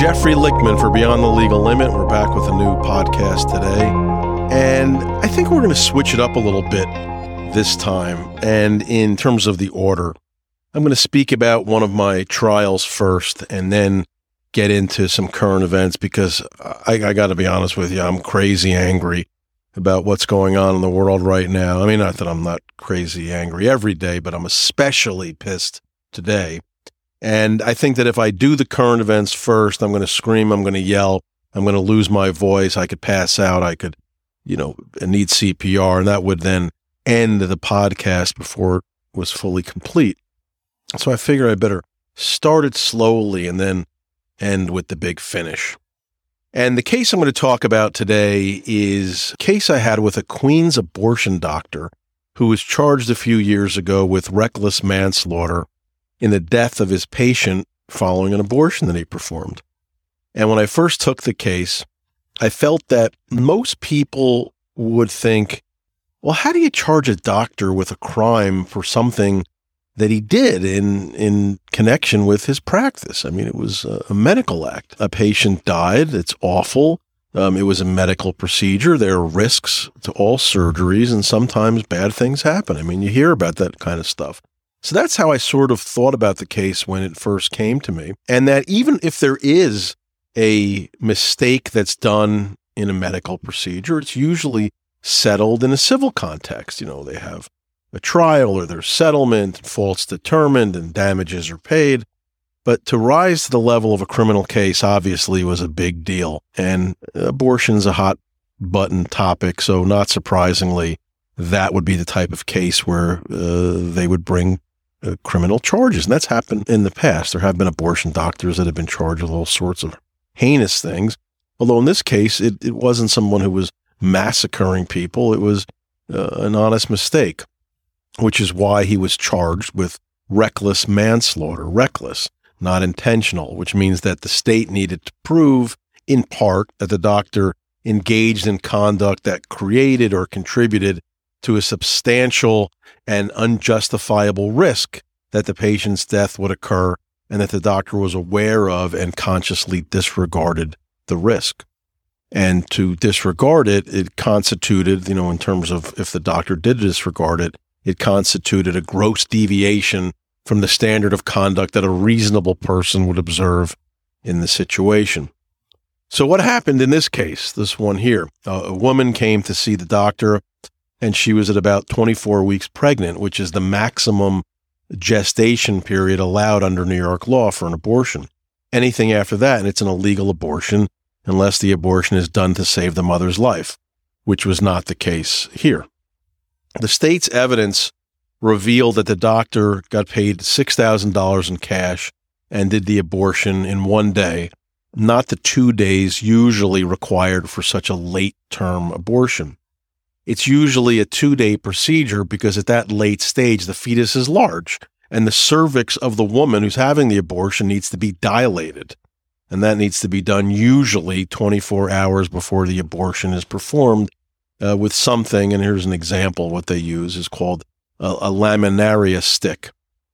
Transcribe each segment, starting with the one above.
Jeffrey Lichtman for Beyond the Legal Limit. We're back with a new podcast today. And I think we're going to switch it up a little bit this time. And in terms of the order, I'm going to speak about one of my trials first and then get into some current events because I, I got to be honest with you, I'm crazy angry about what's going on in the world right now. I mean, not that I'm not crazy angry every day, but I'm especially pissed today and I think that if I do the current events first, I'm going to scream, I'm going to yell, I'm going to lose my voice. I could pass out. I could, you know, need CPR, and that would then end the podcast before it was fully complete. So I figure I better start it slowly and then end with the big finish. And the case I'm going to talk about today is a case I had with a Queens abortion doctor who was charged a few years ago with reckless manslaughter in the death of his patient following an abortion that he performed. And when I first took the case, I felt that most people would think, well, how do you charge a doctor with a crime for something that he did in in connection with his practice? I mean, it was a medical act. A patient died. It's awful. Um, it was a medical procedure. There are risks to all surgeries, and sometimes bad things happen. I mean, you hear about that kind of stuff. So that's how I sort of thought about the case when it first came to me. And that even if there is a mistake that's done in a medical procedure, it's usually settled in a civil context. You know, they have a trial or there's settlement, faults determined, and damages are paid. But to rise to the level of a criminal case obviously was a big deal. And abortion's a hot button topic. So, not surprisingly, that would be the type of case where uh, they would bring uh, criminal charges. And that's happened in the past. There have been abortion doctors that have been charged with all sorts of heinous things. Although in this case, it, it wasn't someone who was massacring people, it was uh, an honest mistake, which is why he was charged with reckless manslaughter. Reckless, not intentional, which means that the state needed to prove, in part, that the doctor engaged in conduct that created or contributed to a substantial and unjustifiable risk that the patient's death would occur and that the doctor was aware of and consciously disregarded the risk. And to disregard it, it constituted, you know, in terms of if the doctor did disregard it, it constituted a gross deviation from the standard of conduct that a reasonable person would observe in the situation. So, what happened in this case, this one here? A woman came to see the doctor and she was at about 24 weeks pregnant, which is the maximum gestation period allowed under New York law for an abortion. Anything after that, and it's an illegal abortion unless the abortion is done to save the mother's life, which was not the case here. The state's evidence revealed that the doctor got paid $6,000 in cash and did the abortion in one day, not the two days usually required for such a late term abortion. It's usually a two day procedure because at that late stage, the fetus is large and the cervix of the woman who's having the abortion needs to be dilated. And that needs to be done usually 24 hours before the abortion is performed uh, with something. And here's an example. What they use is called a, a laminaria stick.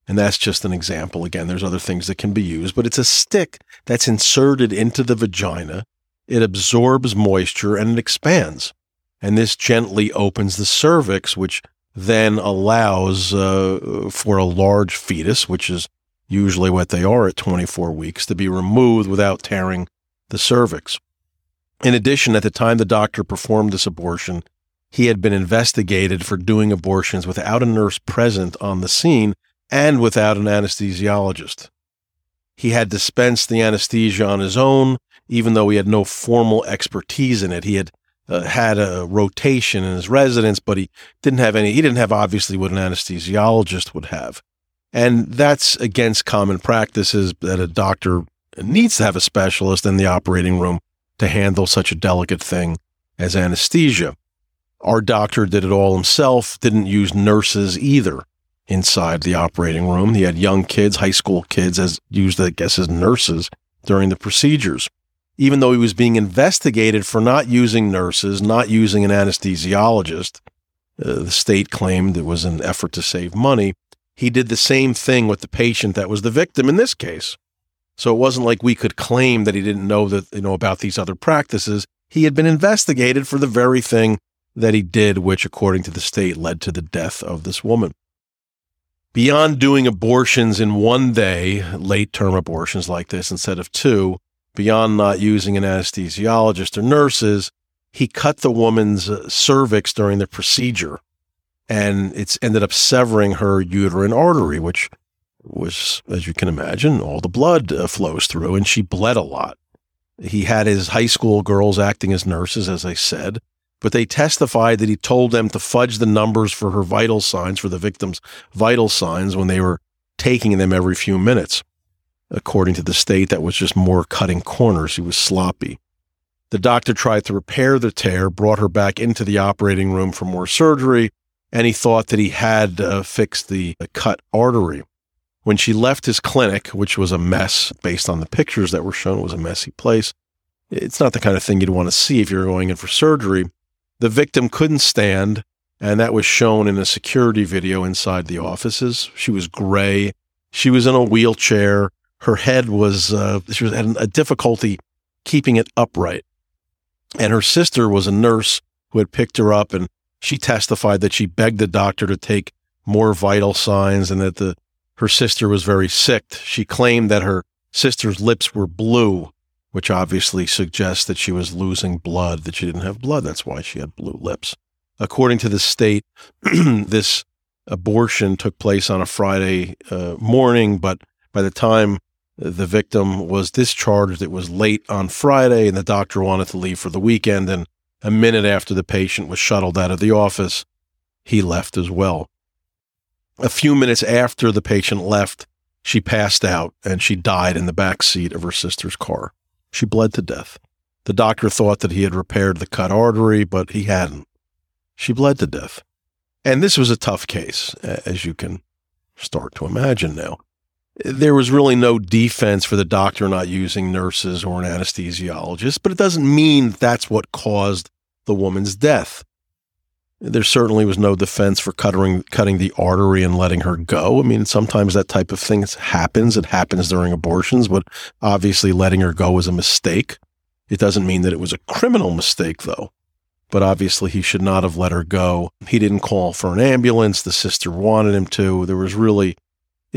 And that's just an example. Again, there's other things that can be used, but it's a stick that's inserted into the vagina. It absorbs moisture and it expands and this gently opens the cervix, which then allows uh, for a large fetus, which is usually what they are at 24 weeks, to be removed without tearing the cervix. In addition, at the time the doctor performed this abortion, he had been investigated for doing abortions without a nurse present on the scene and without an anesthesiologist. He had dispensed the anesthesia on his own, even though he had no formal expertise in it. He had uh, had a rotation in his residence, but he didn't have any. He didn't have obviously what an anesthesiologist would have, and that's against common practices that a doctor needs to have a specialist in the operating room to handle such a delicate thing as anesthesia. Our doctor did it all himself. Didn't use nurses either inside the operating room. He had young kids, high school kids, as used, I guess, as nurses during the procedures even though he was being investigated for not using nurses, not using an anesthesiologist, uh, the state claimed it was an effort to save money. He did the same thing with the patient that was the victim in this case. So it wasn't like we could claim that he didn't know that, you know, about these other practices. He had been investigated for the very thing that he did, which, according to the state, led to the death of this woman. Beyond doing abortions in one day, late term abortions like this instead of two, beyond not using an anesthesiologist or nurses, he cut the woman's uh, cervix during the procedure and it's ended up severing her uterine artery, which was, as you can imagine, all the blood uh, flows through, and she bled a lot. He had his high school girls acting as nurses, as I said, but they testified that he told them to fudge the numbers for her vital signs, for the victim's vital signs, when they were taking them every few minutes. According to the state, that was just more cutting corners. He was sloppy. The doctor tried to repair the tear, brought her back into the operating room for more surgery, and he thought that he had uh, fixed the cut artery. When she left his clinic, which was a mess based on the pictures that were shown, it was a messy place. It's not the kind of thing you'd want to see if you're going in for surgery. The victim couldn't stand, and that was shown in a security video inside the offices. She was gray. She was in a wheelchair. Her head was, uh, she was had a difficulty keeping it upright. And her sister was a nurse who had picked her up and she testified that she begged the doctor to take more vital signs and that the her sister was very sick. She claimed that her sister's lips were blue, which obviously suggests that she was losing blood, that she didn't have blood. That's why she had blue lips. According to the state, this abortion took place on a Friday uh, morning, but by the time the victim was discharged, it was late on Friday, and the doctor wanted to leave for the weekend. And a minute after the patient was shuttled out of the office, he left as well. A few minutes after the patient left, she passed out and she died in the back seat of her sister's car. She bled to death. The doctor thought that he had repaired the cut artery, but he hadn't. She bled to death. And this was a tough case, as you can start to imagine now. There was really no defense for the doctor not using nurses or an anesthesiologist, but it doesn't mean that's what caused the woman's death. There certainly was no defense for cutting, cutting the artery and letting her go. I mean, sometimes that type of thing happens. It happens during abortions, but obviously letting her go was a mistake. It doesn't mean that it was a criminal mistake, though. But obviously, he should not have let her go. He didn't call for an ambulance. The sister wanted him to. There was really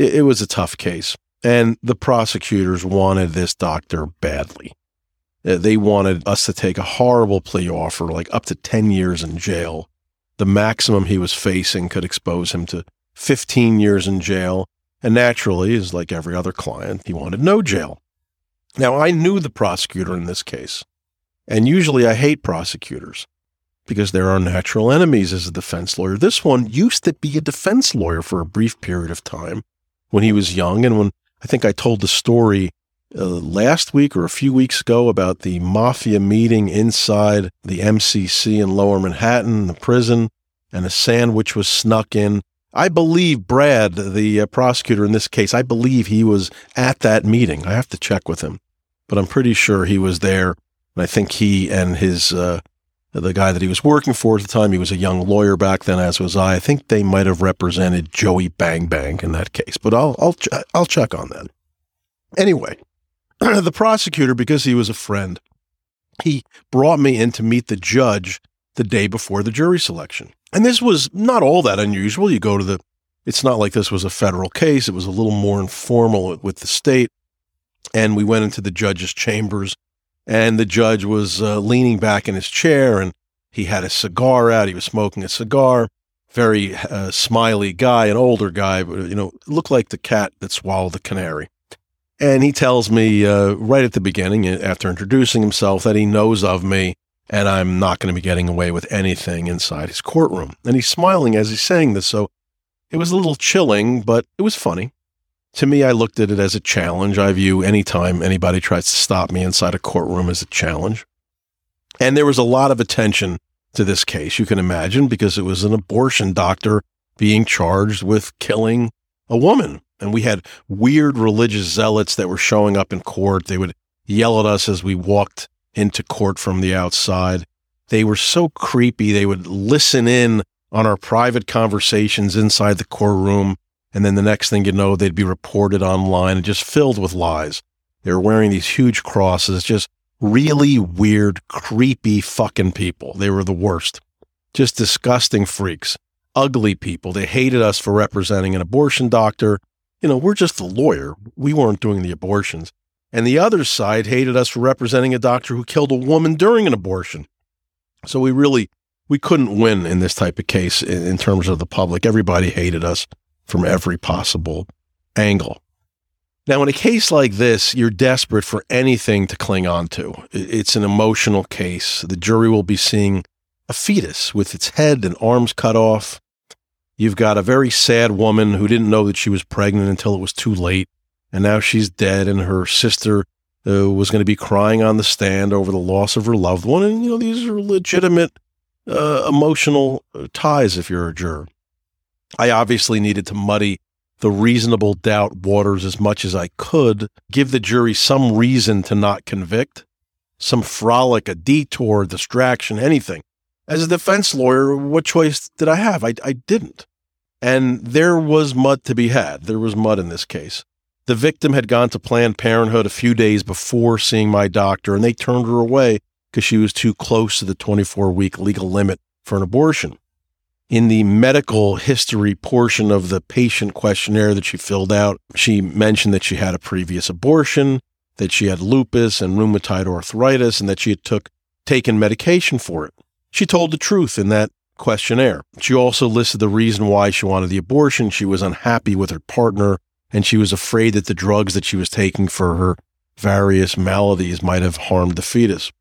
it, it was a tough case. And the prosecutors wanted this doctor badly. Uh, they wanted us to take a horrible plea offer, like up to 10 years in jail. The maximum he was facing could expose him to 15 years in jail. And naturally, as like every other client, he wanted no jail. Now, I knew the prosecutor in this case. And usually I hate prosecutors because they're natural enemies as a defense lawyer. This one used to be a defense lawyer for a brief period of time when he was young. And when I think I told the story uh, last week or a few weeks ago about the mafia meeting inside the MCC in lower Manhattan, the prison, and a sandwich was snuck in. I believe Brad, the uh, prosecutor in this case, I believe he was at that meeting. I have to check with him, but I'm pretty sure he was there. And I think he and his uh, the guy that he was working for at the time. He was a young lawyer back then, as was I. I think they might have represented Joey Bang Bang in that case, but I'll I'll ch- I'll check on that. Anyway, the prosecutor, because he was a friend, he brought me in to meet the judge the day before the jury selection, and this was not all that unusual. You go to the it's not like this was a federal case. It was a little more informal with the state. And we went into the judge's chambers and the judge was uh, leaning back in his chair and he had a cigar out. He was smoking a cigar. Very uh, smiley guy, an older guy, but you know, looked like the cat that swallowed the canary. And he tells me uh, right at the beginning, uh, after introducing himself, that he knows of me and I'm not going to be getting away with anything inside his courtroom. And he's smiling as he's saying this. So it was a little chilling, but it was funny. To me, I looked at it as a challenge. I view anytime anybody tries to stop me inside a courtroom as a challenge. And there was a lot of attention to this case, you can imagine, because it was an abortion doctor being charged with killing a woman. And we had weird religious zealots that were showing up in court. They would yell at us as we walked into court from the outside. They were so creepy. They would listen in on our private conversations inside the courtroom. And then the next thing you know, they'd be reported online and just filled with lies. They were wearing these huge crosses, just really weird, creepy fucking people. They were the worst. Just disgusting freaks, ugly people. They hated us for representing an abortion doctor. You know, we're just the lawyer. We weren't doing the abortions. And the other side hated us for representing a doctor who killed a woman during an abortion. So we really we couldn't win in this type of case in, in terms of the public. Everybody hated us from every possible angle. Now, in a case like this, you're desperate for anything to cling on to. It's an emotional case. The jury will be seeing a fetus with its head and arms cut off. You've got a very sad woman who didn't know that she was pregnant until it was too late, and now she's dead, and her sister uh, was going to be crying on the stand over the loss of her loved one. And, you know, these are legitimate uh, emotional uh, ties if you're a juror. I obviously needed to muddy the reasonable doubt waters as much as I could, give the jury some reason to not convict, some frolic, a detour, distraction, anything. As a defense lawyer, what choice did I have? I, I didn't. And there was mud to be had. There was mud in this case. The victim had gone to Planned Parenthood a few days before seeing my doctor, and they turned her away because she was too close to the 24 week legal limit for an abortion. In the medical history portion of the patient questionnaire that she filled out, she mentioned that she had a previous abortion, that she had lupus and rheumatoid arthritis, and that she had took taken medication for it. She told the truth in that questionnaire. She also listed the reason why she wanted the abortion. She was unhappy with her partner, and she was afraid that the drugs that she was taking for her various maladies might have harmed the fetus.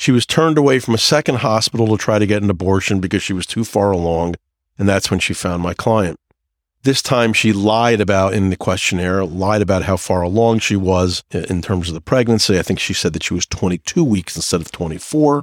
She was turned away from a second hospital to try to get an abortion because she was too far along, and that's when she found my client. This time she lied about in the questionnaire, lied about how far along she was in terms of the pregnancy. I think she said that she was 22 weeks instead of 24.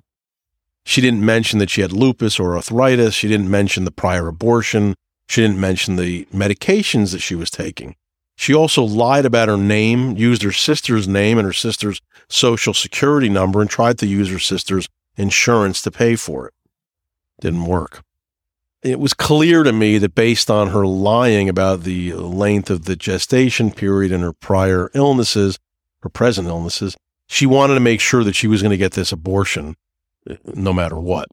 She didn't mention that she had lupus or arthritis. She didn't mention the prior abortion. She didn't mention the medications that she was taking. She also lied about her name, used her sister's name and her sister's social security number, and tried to use her sister's insurance to pay for it. Didn't work. It was clear to me that based on her lying about the length of the gestation period and her prior illnesses, her present illnesses, she wanted to make sure that she was going to get this abortion uh, no matter what.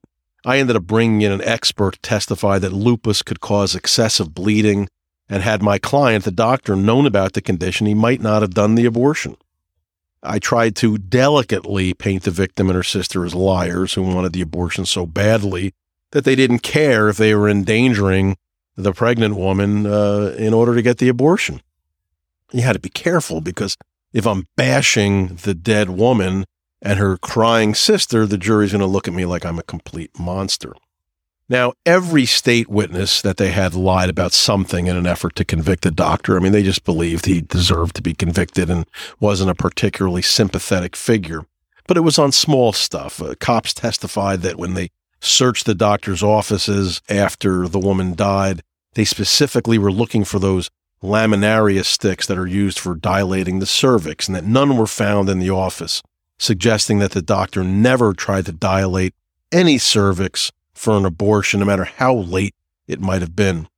I ended up bringing in an expert to testify that lupus could cause excessive bleeding, and had my client, the doctor, known about the condition, he might not have done the abortion. I tried to delicately paint the victim and her sister as liars who wanted the abortion so badly that they didn't care if they were endangering the pregnant woman uh, in order to get the abortion. You had to be careful because if I'm bashing the dead woman and her crying sister, the jury's going to look at me like I'm a complete monster. Now, every state witness that they had lied about something in an effort to convict the doctor. I mean, they just believed he deserved to be convicted and wasn't a particularly sympathetic figure. But it was on small stuff. Uh, cops testified that when they searched the doctor's offices after the woman died, they specifically were looking for those laminaria sticks that are used for dilating the cervix, and that none were found in the office, suggesting that the doctor never tried to dilate any cervix for an abortion, no matter how late it might have been.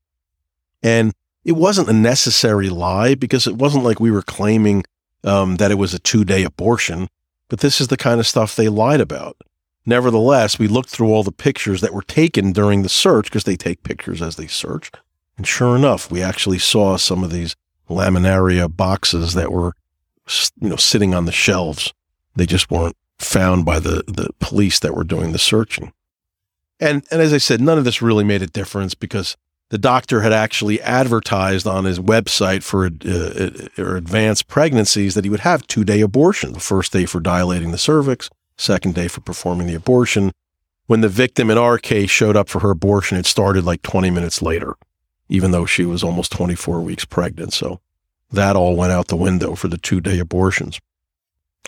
And it wasn't a necessary lie because it wasn't like we were claiming um, that it was a two day abortion, but this is the kind of stuff they lied about. Nevertheless, we looked through all the pictures that were taken during the search because they take pictures as they search. And sure enough, we actually saw some of these laminaria boxes that were, you know, sitting on the shelves. They just weren't found by the, the police that were doing the searching. And and as I said, none of this really made a difference because the doctor had actually advertised on his website for uh, uh, advanced pregnancies that he would have two day abortion. The first day for dilating the cervix, second day for performing the abortion. When the victim in our case showed up for her abortion, it started like 20 minutes later, even though she was almost 24 weeks pregnant. So that all went out the window for the two day abortions.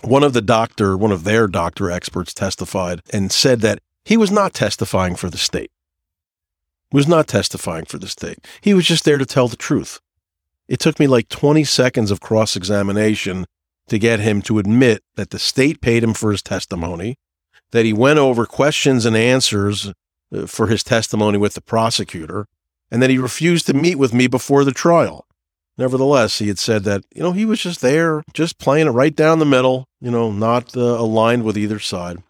One of the doctor, one of their doctor experts testified and said that he was not testifying for the state. Was not testifying for the state. He was just there to tell the truth. It took me like 20 seconds of cross examination to get him to admit that the state paid him for his testimony, that he went over questions and answers uh, for his testimony with the prosecutor, and that he refused to meet with me before the trial. Nevertheless, he had said that, you know, he was just there, just playing it right down the middle, you know, not uh, aligned with either side.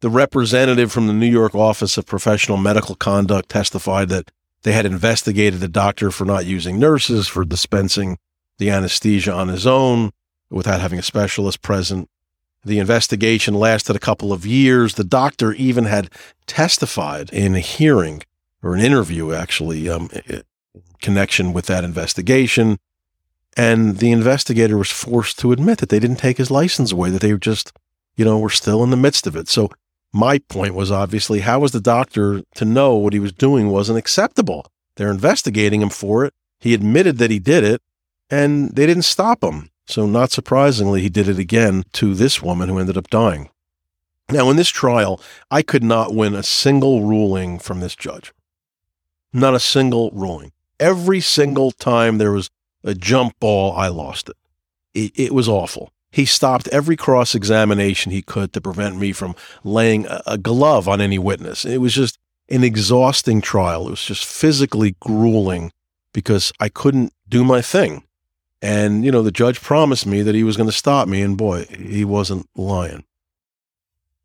The representative from the New York Office of Professional Medical Conduct testified that they had investigated the doctor for not using nurses, for dispensing the anesthesia on his own without having a specialist present. The investigation lasted a couple of years. The doctor even had testified in a hearing or an interview, actually, um, connection with that investigation. And the investigator was forced to admit that they didn't take his license away, that they were just, you know, were still in the midst of it. So my point was obviously how was the doctor to know what he was doing wasn't acceptable? They're investigating him for it. He admitted that he did it and they didn't stop him. So, not surprisingly, he did it again to this woman who ended up dying. Now, in this trial, I could not win a single ruling from this judge. Not a single ruling every single time there was a jump ball, I lost it. It, it was awful. He stopped every cross examination he could to prevent me from laying a, glove on any witness. It was just an exhausting trial. It was just physically grueling because I couldn't do my thing. And, you know, the judge promised me that he was going to stop me, and boy, he wasn't lying.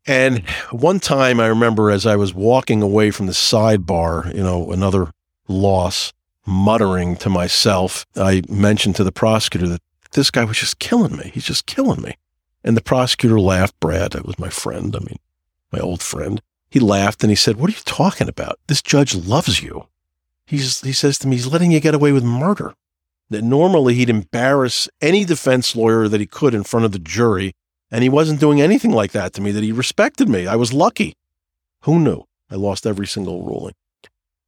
And one time I remember as I was walking away from the sidebar, you know, another loss, muttering to myself, I mentioned to the prosecutor that this guy was just killing me. He's just killing me. And the prosecutor laughed. Brad, that was my friend. I mean, my old friend. He laughed and he said, What are you talking about? This judge loves you. He's, he says to me, He's letting you get away with murder. That normally he'd embarrass any defense lawyer that he could in front of the jury. And he wasn't doing anything like that to me, that he respected me. I was lucky. Who knew? I lost every single ruling.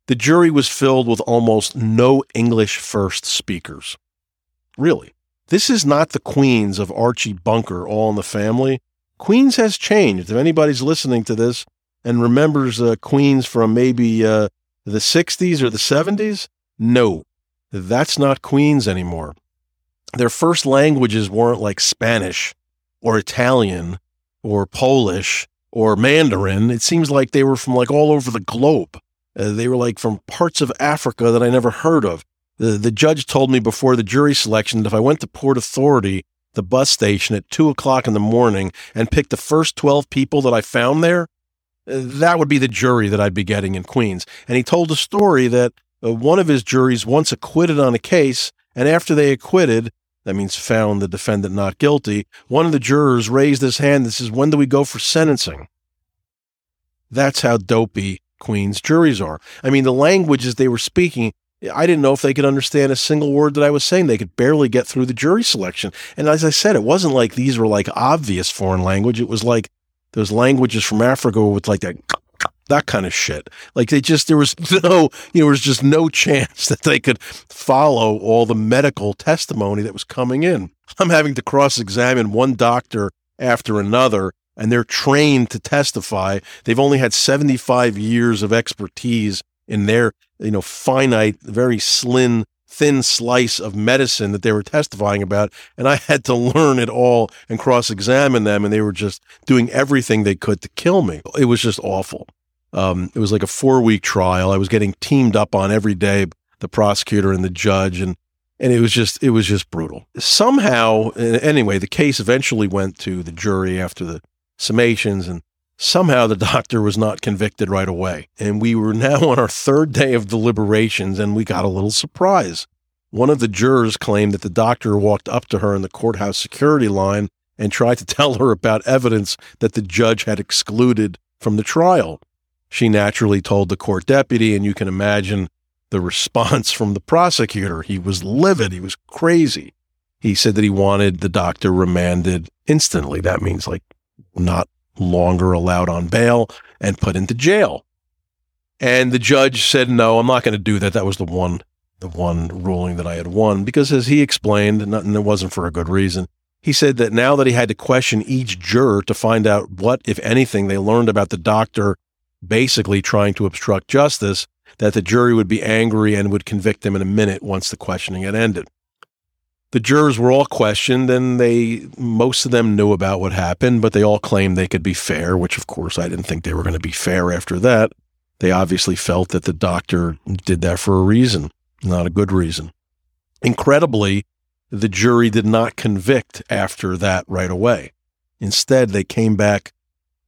The jury was filled with almost no English first speakers. Really. This is not the Queens of Archie Bunker, All in the Family. Queens has changed. If anybody's listening to this and remembers uh, Queens from maybe uh, the 60s or the 70s, no, that's not Queens anymore. Their first languages weren't like Spanish or Italian or Polish or Mandarin. It seems like they were from like all over the globe. Uh, they were like from parts of Africa that I never heard of. The, the judge told me before the jury selection that if I went to Port Authority, the bus station, at two o'clock in the morning and picked the first 12 people that I found there, uh, that would be the jury that I'd be getting in Queens. And he told a story that uh, one of his juries once acquitted on a case, and after they acquitted, that means found the defendant not guilty, one of the jurors raised his hand and says, When do we go for sentencing? That's how dopey Queen's juries are. I mean, the languages they were speaking, I didn't know if they could understand a single word that I was saying. They could barely get through the jury selection. And as I said, it wasn't like these were like obvious foreign language. It was like those languages from Africa with like that that kind of shit. Like they just there was no you know, there was just no chance that they could follow all the medical testimony that was coming in. I'm having to cross examine one doctor after another and they're trained to testify. They've only had 75 years of expertise in their, you know, finite, very slim, thin slice of medicine that they were testifying about. And I had to learn it all and cross examine them. And they were just doing everything they could to kill me. It was just awful. Um, it was like a four week trial. I was getting teamed up on every day, the prosecutor and the judge. And and it was just it was just brutal. Somehow, anyway, the case eventually went to the jury after the summations, and somehow the doctor was not convicted right away. And we were now on our third day of deliberations, and we got a little surprise. One of the jurors claimed that the doctor walked up to her in the courthouse security line and tried to tell her about evidence that the judge had excluded from the trial. She naturally told the court deputy, and you can imagine the response from the prosecutor. He was livid. He was crazy. He said that he wanted the doctor remanded instantly. That means like not longer allowed on bail and put into jail. And the judge said, no, I'm not going to do that. That was the one, the one ruling that I had won because as he explained, and it wasn't for a good reason, he said that now that he had to question each juror to find out what, if anything, they learned about the doctor basically trying to obstruct justice, that the jury would be angry and would convict him in a minute once the questioning had ended the jurors were all questioned and they most of them knew about what happened but they all claimed they could be fair which of course i didn't think they were going to be fair after that they obviously felt that the doctor did that for a reason not a good reason Incredibly, the jury did not convict after that right away. Instead, they came back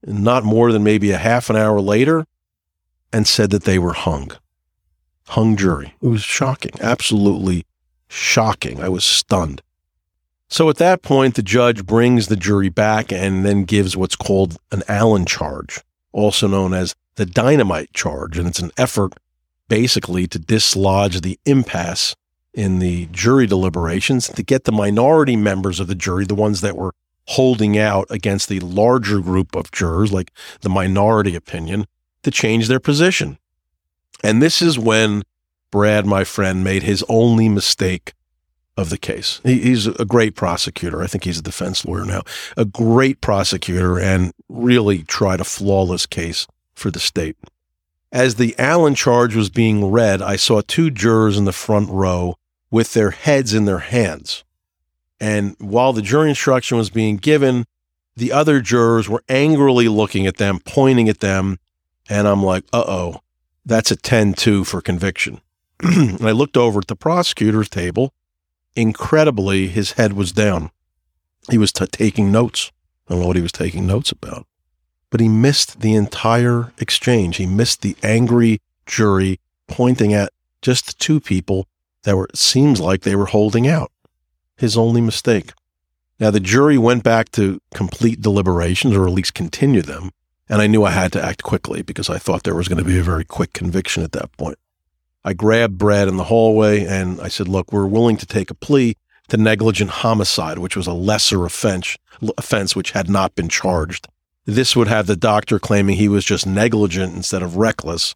not more than maybe a half an hour later and said that they were hung. Hung jury. It was shocking, absolutely shocking. I was stunned. So at that point, the judge brings the jury back and then gives what's called an Allen charge, also known as the dynamite charge. And it's an effort basically to dislodge the impasse in the jury deliberations to get the minority members of the jury, the ones that were holding out against the larger group of jurors, like the minority opinion, to change their position. And this is when Brad, my friend, made his only mistake of the case. He, he's a great prosecutor. I think he's a defense lawyer now. A great prosecutor and really tried a flawless case for the state. As the Allen charge was being read, I saw two jurors in the front row with their heads in their hands. And while the jury instruction was being given, the other jurors were angrily looking at them, pointing at them. And I'm like, uh oh, that's a 10 2 for conviction. And I looked over at the prosecutor's table. Incredibly, his head was down. He was t- taking notes. I don't know what he was taking notes about. But he missed the entire exchange. He missed the angry jury pointing at just the two people that were, it seems like they were holding out. His only mistake. Now, the jury went back to complete deliberations or at least continue them. And I knew I had to act quickly because I thought there was going to be a very quick conviction at that point. I grabbed Brad in the hallway and I said, Look, we're willing to take a plea to negligent homicide, which was a lesser offense, offense which had not been charged. This would have the doctor claiming he was just negligent instead of reckless.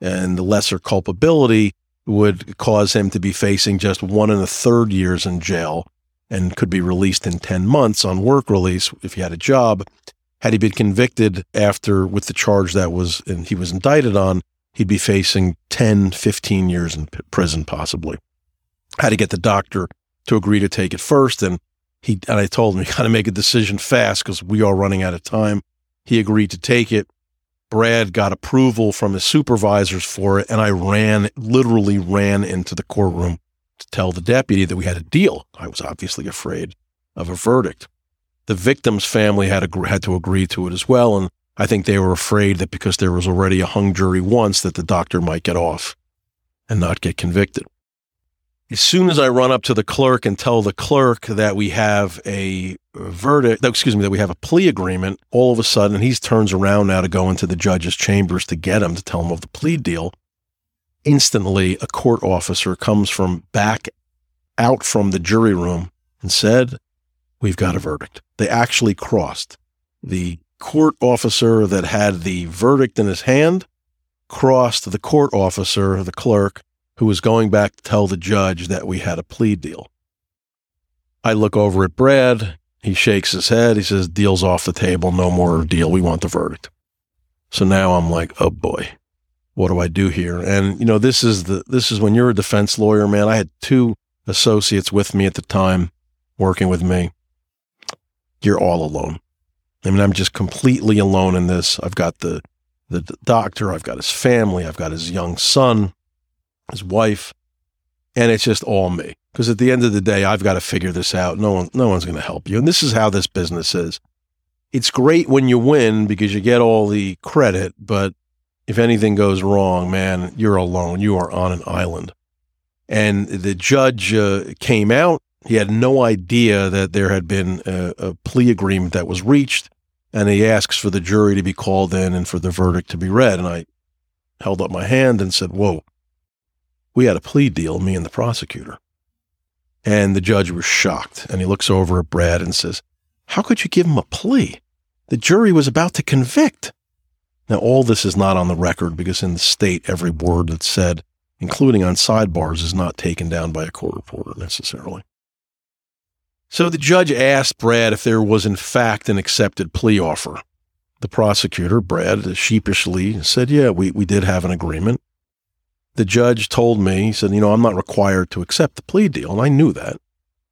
And the lesser culpability would cause him to be facing just one and a third years in jail and could be released in 10 months on work release if he had a job. Had he been convicted after with the charge that was and he was indicted on, he'd be facing 10, 15 years in prison possibly. had to get the doctor to agree to take it first and he and I told him you got to make a decision fast because we are running out of time. He agreed to take it. Brad got approval from his supervisors for it, and I ran, literally ran into the courtroom to tell the deputy that we had a deal. I was obviously afraid of a verdict. The victim's family had, had to agree to it as well, and I think they were afraid that because there was already a hung jury once, that the doctor might get off and not get convicted. As soon as I run up to the clerk and tell the clerk that we have a verdict, excuse me, that we have a plea agreement, all of a sudden he turns around now to go into the judge's chambers to get him to tell him of the plea deal. Instantly, a court officer comes from back out from the jury room and said, We've got a verdict. They actually crossed. The court officer that had the verdict in his hand crossed the court officer, the clerk, who was going back to tell the judge that we had a plea deal. I look over at Brad. He shakes his head. He says, Deal's off the table. No more deal. We want the verdict. So now I'm like, oh boy, what do I do here? And you know, this is the this is when you're a defense lawyer, man. I had two associates with me at the time working with me. You're all alone. I mean, I'm just completely alone in this. I've got the the doctor, I've got his family, I've got his young son his wife, and it's just all me. Because at the end of the day, I've got to figure this out. No one, no one's going to help you. And this is how this business is. It's great when you win because you get all the credit, but if anything goes wrong, man, you're alone. You are on an island. And the judge uh, came out. He had no idea that there had been a, a plea agreement that was reached. And he asks for the jury to be called in and for the verdict to be read. And I held up my hand and said, Whoa, we had a plea deal, me and the prosecutor. And the judge was shocked. And he looks over at Brad and says, How could you give him a plea? The jury was about to convict. Now, all this is not on the record because in the state, every word that's said, including on sidebars, is not taken down by a court reporter necessarily. So the judge asked Brad if there was, in fact, an accepted plea offer. The prosecutor, Brad, uh, sheepishly said, Yeah, we, we did have an agreement the judge told me, he said, you know, I'm not required to accept the plea deal. And I knew that.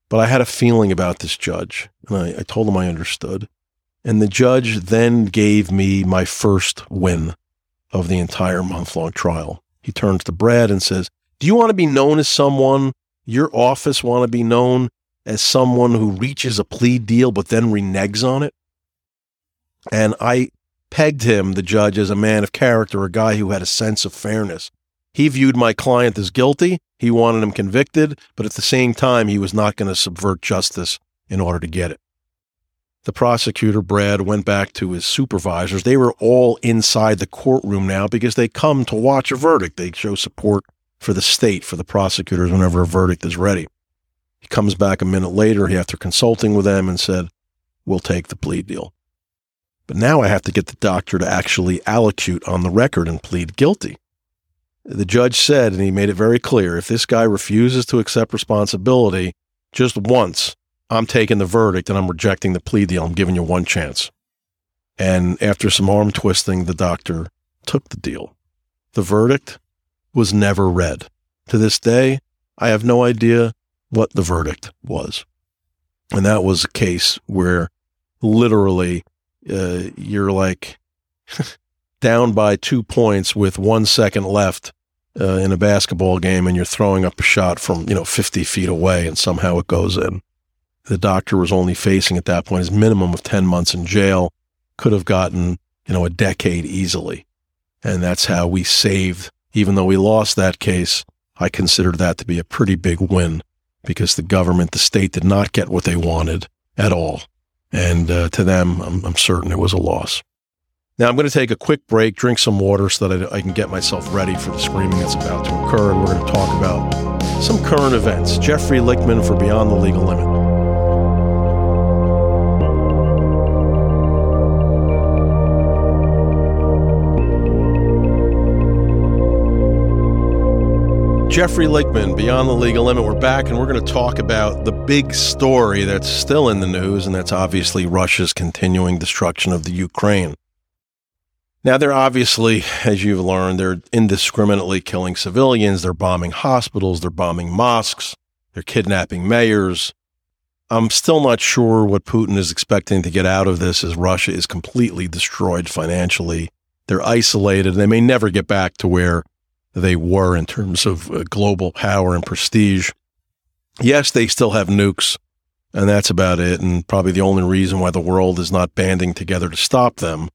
But I had a feeling about this judge. And I, I told him I understood. And the judge then gave me my first win of the entire month long trial. He turns to Brad and says, Do you want to be known as someone, your office want to be known as someone who reaches a plea deal but then reneges on it? And I pegged him, the judge, as a man of character, a guy who had a sense of fairness. He viewed my client as guilty. He wanted him convicted, but at the same time, he was not going to subvert justice in order to get it. The prosecutor, Brad, went back to his supervisors. They were all inside the courtroom now because they come to watch a verdict. They show support for the state, for the prosecutors, whenever a verdict is ready. He comes back a minute later, he after consulting with them, and said, We'll take the plea deal. But now I have to get the doctor to actually allocute on the record and plead guilty. The judge said, and he made it very clear if this guy refuses to accept responsibility just once, I'm taking the verdict and I'm rejecting the plea deal. I'm giving you one chance. And after some arm twisting, the doctor took the deal. The verdict was never read. To this day, I have no idea what the verdict was. And that was a case where literally uh, you're like down by two points with one second left uh, in a basketball game and you're throwing up a shot from, you know, 50 feet away and somehow it goes in. The doctor was only facing at that point his minimum of 10 months in jail, could have gotten, you know, a decade easily. And that's how we saved, even though we lost that case, I consider that to be a pretty big win because the government, the state did not get what they wanted at all. And uh, to them, I'm, I'm, certain it was a loss. Now, I'm going to take a quick break, drink some water so that I, I can get myself ready for the screaming that's about to occur. And we're going to talk about some current events. Jeffrey Lichtman for Beyond the Legal Limit. Jeffrey Lichtman, Beyond the Legal Limit. We're back and we're going to talk about the big story that's still in the news, and that's obviously Russia's continuing destruction of the Ukraine. Now, they're obviously, as you've learned, they're indiscriminately killing civilians. They're bombing hospitals. They're bombing mosques. They're kidnapping mayors. I'm still not sure what Putin is expecting to get out of this as Russia is completely destroyed financially. They're isolated. They may never get back to where they were in terms of uh, global power and prestige. Yes, they still have nukes, and that's about it, and probably the only reason why the world is not banding together to stop them.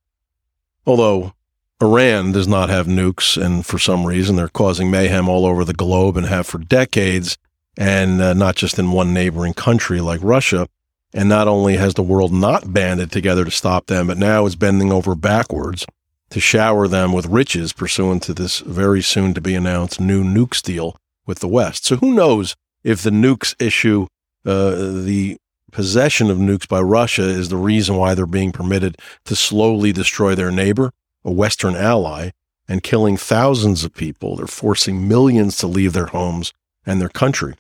Although Iran does not have nukes, and for some reason they're causing mayhem all over the globe and have for decades, and uh, not just in one neighboring country like Russia. And not only has the world not banded together to stop them, but now is bending over backwards to shower them with riches pursuant to this very soon to be announced new nukes deal with the West. So who knows if the nukes issue, uh, the possession of nukes by Russia is the reason why they're being permitted to slowly destroy their neighbor, a Western ally, and killing thousands of people. They're forcing millions to leave their homes and their country.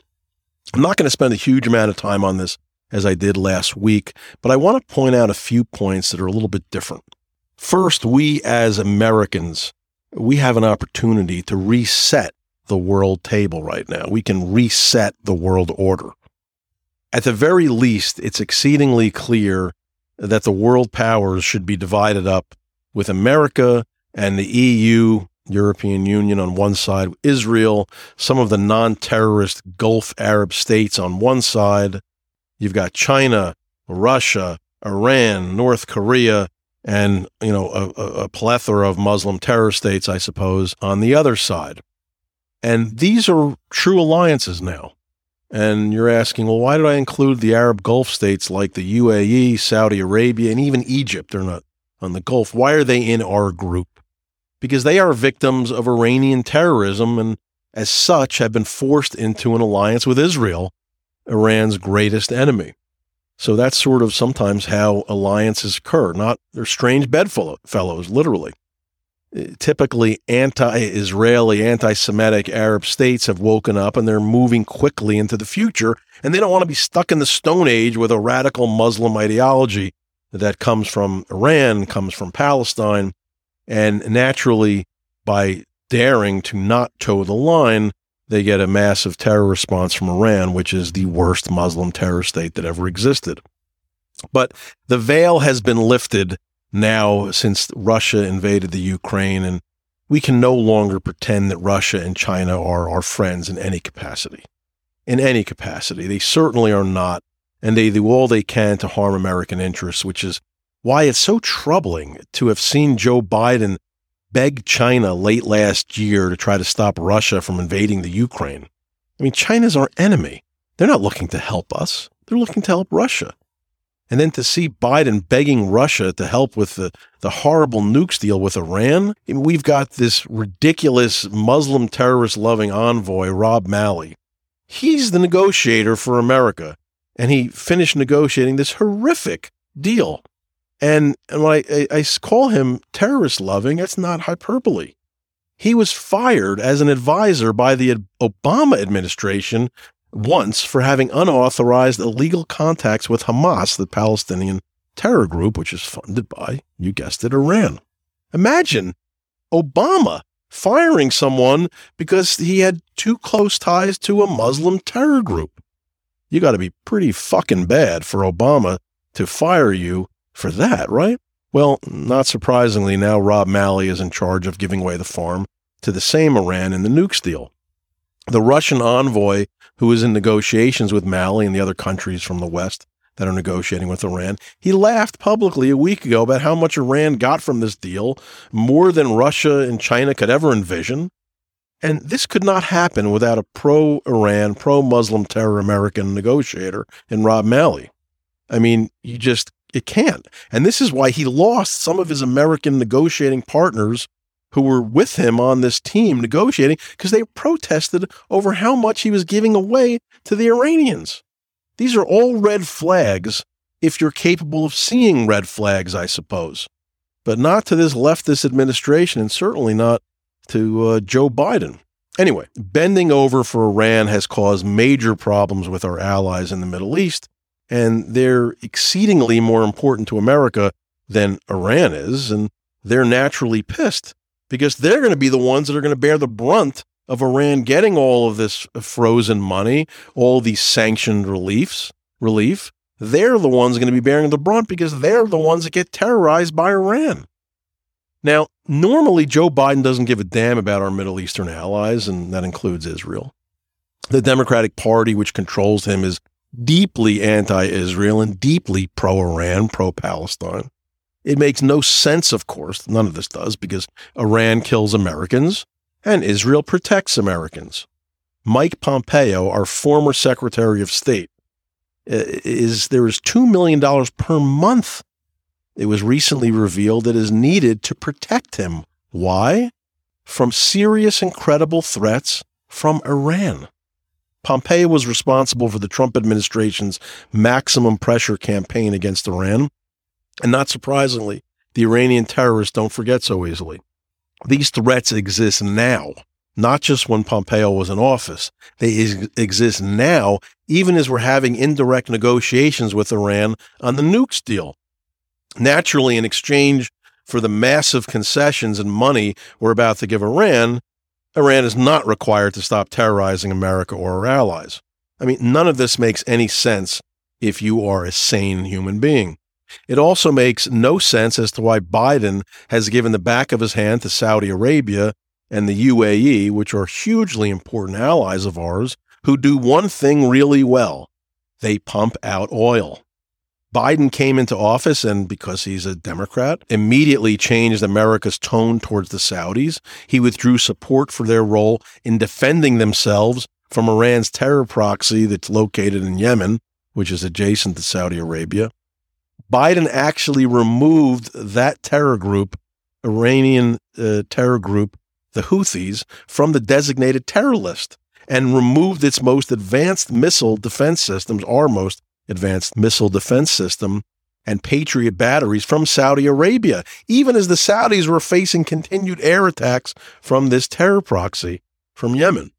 I'm not going to spend a huge amount of time on this as I did last week, but I want to point out a few points that are a little bit different. First, we as Americans, we have an opportunity to reset the world table right now. We can reset the world order. At the very least, it's exceedingly clear that the world powers should be divided up with America and the EU, European Union on one side, Israel, some of the non terrorist Gulf Arab states on one side. You've got China, Russia, Iran, North Korea, and you know a, a, plethora of Muslim terror states, I suppose, on the other side. And these are true alliances now. And you're asking, well, why did I include the Arab Gulf states like the UAE, Saudi Arabia, and even Egypt? They're not on the Gulf. Why are they in our group? Because they are victims of Iranian terrorism and, as such, have been forced into an alliance with Israel, Iran's greatest enemy. So that's sort of sometimes how alliances occur. Not they're strange bedfellows, literally. Uh, typically, anti-Israeli, anti-Semitic Arab states have woken up and they're moving quickly into the future, and they don't want to be stuck in the Stone Age with a radical Muslim ideology that comes from Iran, comes from Palestine, and naturally, by daring to not toe the line, they get a massive terror response from Iran, which is the worst Muslim terror state that ever existed. But the veil has been lifted now since Russia invaded the Ukraine, and we can no longer pretend that Russia and China are our friends in any capacity. in any capacity. They certainly are not. And they do all they can to harm American interests, which is why it's so troubling to have seen Joe Biden beg China late last year to try to stop Russia from invading the Ukraine. I mean, China's our enemy. They're not looking to help us, they're looking to help Russia. And then to see Biden begging Russia to help with the, the horrible nukes deal with Iran. I mean, we've got this ridiculous Muslim terrorist loving envoy, Rob Malley. He's the negotiator for America. And he finished negotiating this horrific deal and, and when I, I, I call him terrorist loving, that's not hyperbole. He was fired as an advisor by the Obama administration once for having unauthorized illegal contacts with Hamas, the Palestinian terror group, which is funded by, you guessed it, Iran. Imagine Obama firing someone because he had too close ties to a Muslim terror group. You got to be pretty fucking bad for Obama to fire you for that, right? Well, not surprisingly, now Rob Malley is in charge of giving away the farm to the same Iran in the nukes deal. The Russian envoy, who is in negotiations with Malley and the other countries from the West that are negotiating with Iran, he laughed publicly a week ago about how much Iran got from this deal, more than Russia and China could ever envision. And this could not happen without a pro Iran, pro Muslim terror American negotiator in Rob Malley. I mean, you just it can't. And this is why he lost some of his American negotiating partners who were with him on this team negotiating because they protested over how much he was giving away to the Iranians. These are all red flags if you're capable of seeing red flags, I suppose, but not to this leftist administration and certainly not to uh, Joe Biden. Anyway, bending over for Iran has caused major problems with our allies in the Middle East and they're exceedingly more important to America than Iran is. And they're naturally pissed because they're going to be the ones that are going to bear the brunt of Iran getting all of this frozen money, all these sanctioned reliefs, relief. They're the ones going to be bearing the brunt because they're the ones that get terrorized by Iran. Now, normally Joe Biden doesn't give a damn about our Middle Eastern allies, and that includes Israel. The Democratic Party, which controls him, is deeply anti Israel and deeply pro Iran, pro Palestine. It makes no sense, of course, none of this does, because Iran kills Americans and Israel protects Americans. Mike Pompeo, our former Secretary of State, is there is $2 million per month. It was recently revealed that is needed to protect him. Why? From serious and credible threats from Iran. Pompeo was responsible for the Trump administration's maximum pressure campaign against Iran. And not surprisingly, the Iranian terrorists don't forget so easily. These threats exist now, not just when Pompeo was in office. They ex- exist now, even as we're having indirect negotiations with Iran on the nukes deal. Naturally, in exchange for the massive concessions and money we're about to give Iran, Iran is not required to stop terrorizing America or our allies. I mean, none of this makes any sense if you are a sane human being. It also makes no sense as to why Biden has given the back of his hand to Saudi Arabia and the UAE, which are hugely important allies of ours, who do one thing really well they pump out oil. Biden came into office and because he's a Democrat, immediately changed America's tone towards the Saudis. He withdrew support for their role in defending themselves from Iran's terror proxy that's located in Yemen, which is adjacent to Saudi Arabia. Biden actually removed that terror group, Iranian uh, terror group, the Houthis, from the designated terror list and removed its most advanced missile defense systems, our most advanced missile defense system and Patriot batteries from Saudi Arabia, even as the Saudis were facing continued air attacks from this terror proxy from Yemen.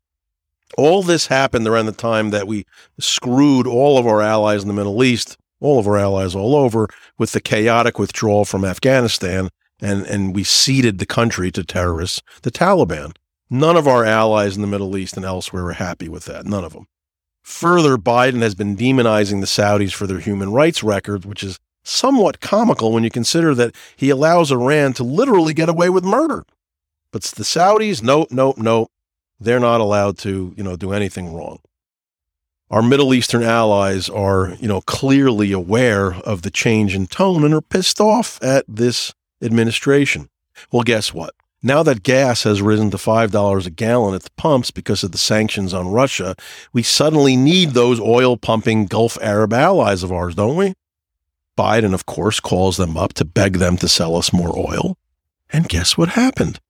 All this happened around the time that we screwed all of our allies in the Middle East, all of our allies all over, with the chaotic withdrawal from Afghanistan, and, and we ceded the country to terrorists, the Taliban. None of our allies in the Middle East and elsewhere were happy with that, none of them. Further, Biden has been demonizing the Saudis for their human rights record, which is somewhat comical when you consider that he allows Iran to literally get away with murder. But the Saudis, nope, nope, nope. They're not allowed to, you know, do anything wrong. Our Middle Eastern allies are, you know, clearly aware of the change in tone and are pissed off at this administration. Well, guess what? Now that gas has risen to $5 a gallon at the pumps because of the sanctions on Russia, we suddenly need those oil pumping Gulf Arab allies of ours, don't we? Biden, of course, calls them up to beg them to sell us more oil. And guess what happened?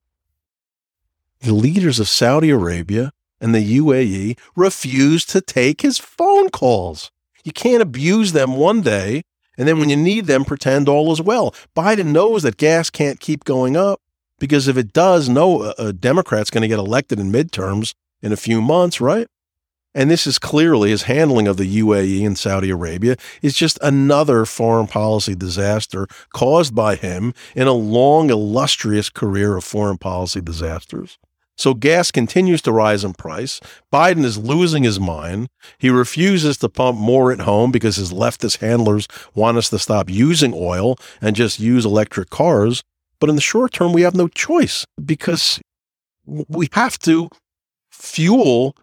The leaders of Saudi Arabia and the UAE refused to take his phone calls. You can't abuse them one day and then when you need them, pretend all is well. Biden knows that gas can't keep going up because if it does, no a Democrat's going to get elected in midterms in a few months, right? And this is clearly his handling of the UAE and Saudi Arabia is just another foreign policy disaster caused by him in a long, illustrious career of foreign policy disasters. So gas continues to rise in price. Biden is losing his mind. He refuses to pump more at home because his leftist handlers want us to stop using oil and just use electric cars. But in the short term, we have no choice because we have to fuel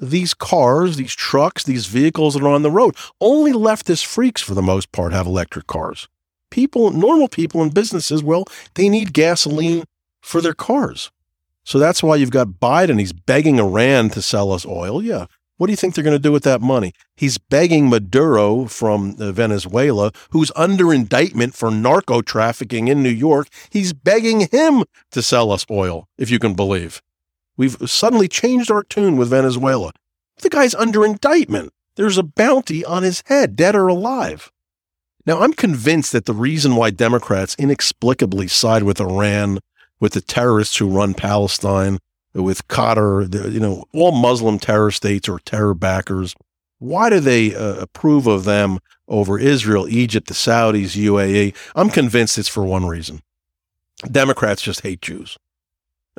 these cars, these trucks, these vehicles that are on the road. Only leftist freaks, for the most part, have electric cars. People, normal people and businesses, well, they need gasoline for their cars. So that's why you've got Biden. He's begging Iran to sell us oil. Yeah. What do you think they're going to do with that money? He's begging Maduro from uh, Venezuela, who's under indictment for narco trafficking in New York. He's begging him to sell us oil, if you can believe. We've suddenly changed our tune with Venezuela. The guy's under indictment. There's a bounty on his head, dead or alive. Now, I'm convinced that the reason why Democrats inexplicably side with Iran with the terrorists who run Palestine, with Qatar, you know, all Muslim terror states or terror backers. Why do they uh, approve of them over Israel, Egypt, the Saudis, UAE? I'm convinced it's for one reason. Democrats just hate Jews.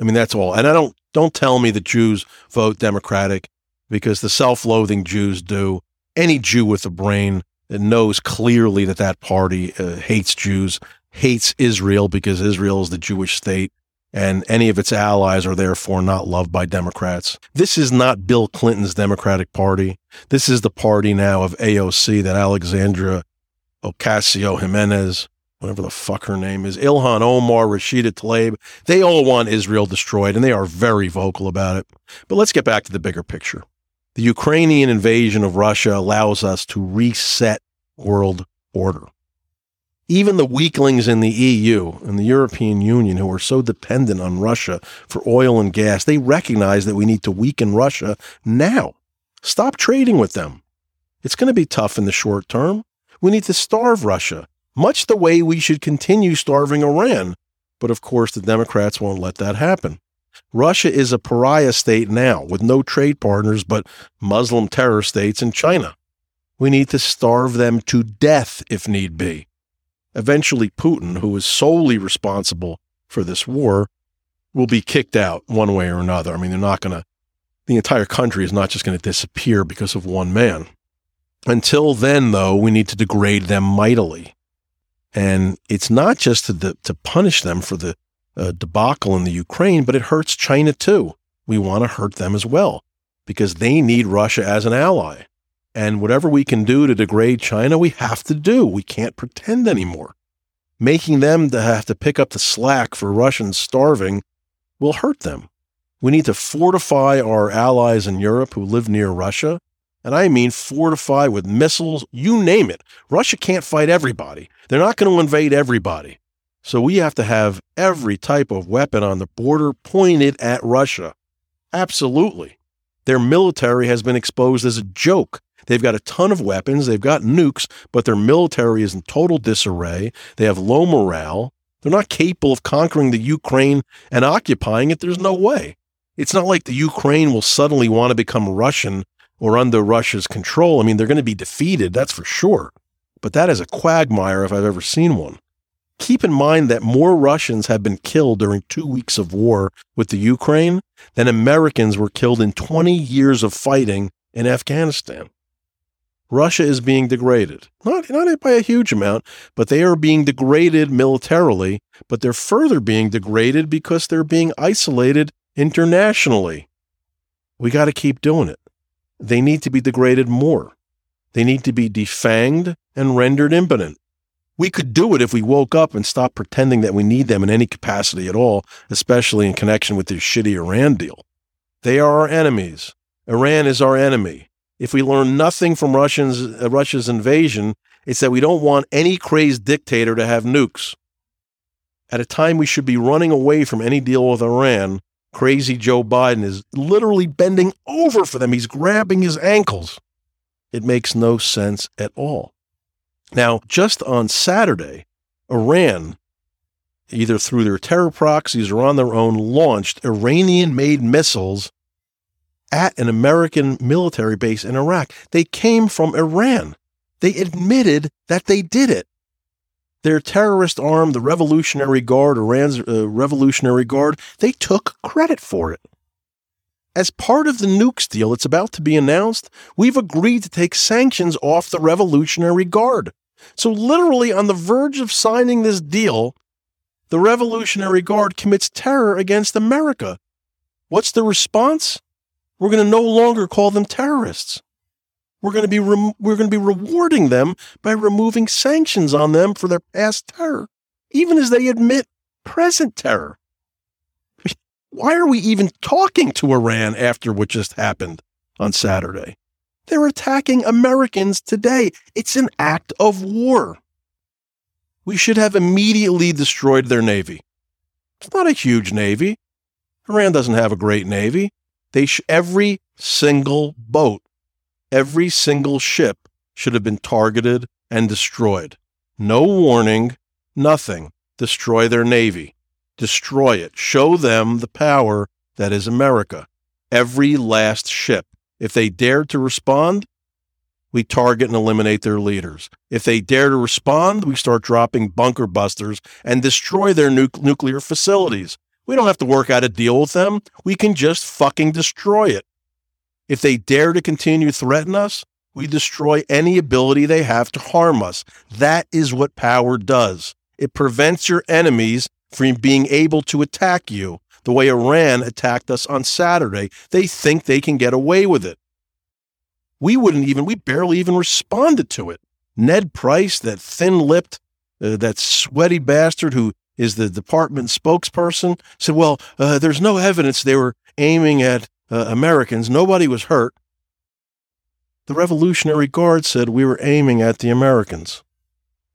I mean, that's all. And I don't don't tell me that Jews vote Democratic because the self-loathing Jews do. Any Jew with a brain that knows clearly that that party uh, hates Jews hates Israel because Israel is the Jewish state and any of its allies are therefore not loved by Democrats. This is not Bill Clinton's Democratic Party. This is the party now of AOC, that Alexandria Ocasio Jimenez, whatever the fuck her name is, Ilhan Omar, Rashida Tlaib. They all want Israel destroyed and they are very vocal about it. But let's get back to the bigger picture. The Ukrainian invasion of Russia allows us to reset world order. Even the weaklings in the EU and the European Union who are so dependent on Russia for oil and gas, they recognize that we need to weaken Russia now. Stop trading with them. It's going to be tough in the short term. We need to starve Russia, much the way we should continue starving Iran. But of course, the Democrats won't let that happen. Russia is a pariah state now with no trade partners but Muslim terror states and China. We need to starve them to death if need be. Eventually, Putin, who is solely responsible for this war, will be kicked out one way or another. I mean, they're not going to, the entire country is not just going to disappear because of one man. Until then, though, we need to degrade them mightily. And it's not just to, to punish them for the uh, debacle in the Ukraine, but it hurts China too. We want to hurt them as well because they need Russia as an ally. And whatever we can do to degrade China, we have to do. We can't pretend anymore. Making them to have to pick up the slack for Russians starving will hurt them. We need to fortify our allies in Europe who live near Russia. And I mean fortify with missiles, you name it. Russia can't fight everybody. They're not going to invade everybody. So we have to have every type of weapon on the border pointed at Russia. Absolutely. Their military has been exposed as a joke They've got a ton of weapons, they've got nukes, but their military is in total disarray. They have low morale. They're not capable of conquering the Ukraine and occupying it. There's no way. It's not like the Ukraine will suddenly want to become Russian or under Russia's control. I mean, they're going to be defeated, that's for sure. But that is a quagmire if I've ever seen one. Keep in mind that more Russians have been killed during two weeks of war with the Ukraine than Americans were killed in 20 years of fighting in Afghanistan. Russia is being degraded. Not, not by a huge amount, but they are being degraded militarily, but they're further being degraded because they're being isolated internationally. We got to keep doing it. they need to be degraded more. They need to be defanged and rendered impotent. We could do it if we woke up and stopped pretending that we need them in any capacity at all, especially in connection with this shitty Iran deal. They are our enemies. Iran is our enemy. If we learn nothing from Russians, uh, Russia's invasion, it's that we don't want any crazed dictator to have nukes. At a time we should be running away from any deal with Iran, crazy Joe Biden is literally bending over for them. He's grabbing his ankles. It makes no sense at all. Now, just on Saturday, Iran, either through their terror proxies or on their own, launched Iranian made missiles at an American military base in Iraq. They came from Iran. They admitted that they did it. Their terrorist arm, the Revolutionary Guard, Iran's uh, Revolutionary Guard, they took credit for it. As part of the nukes deal that's about to be announced, we've agreed to take sanctions off the Revolutionary Guard. So, literally, on the verge of signing this deal, the Revolutionary Guard commits terror against America. What's the response? We're going to no longer call them terrorists. We're going to be rem- we're going to be rewarding them by removing sanctions on them for their past terror, even as they admit present terror. Why are we even talking to Iran after what just happened on Saturday? They're attacking Americans today. It's an act of war. We should have immediately destroyed their navy. It's not a huge navy. Iran doesn't have a great navy. They sh- every single boat, every single ship should have been targeted and destroyed. No warning, nothing. Destroy their navy destroy it, show them the power that is America. Every last ship. If they dare to respond, we target and eliminate their leaders. If they dare to respond, we start dropping bunker busters and destroy their nu- nuclear facilities. We don't have to work out a deal with them. We can just fucking destroy it. If they dare to continue threaten us, we destroy any ability they have to harm us. That is what power does. It prevents your enemies from being able to attack you the way Iran attacked us on Saturday. They think they can get away with it. We wouldn't even, we barely even responded to it. Ned Price, that thin lipped, uh, that sweaty bastard who is the department spokesperson, said, Well, uh, there's no evidence they were aiming at uh, Americans. Nobody was hurt. The Revolutionary Guard said we were aiming at the Americans.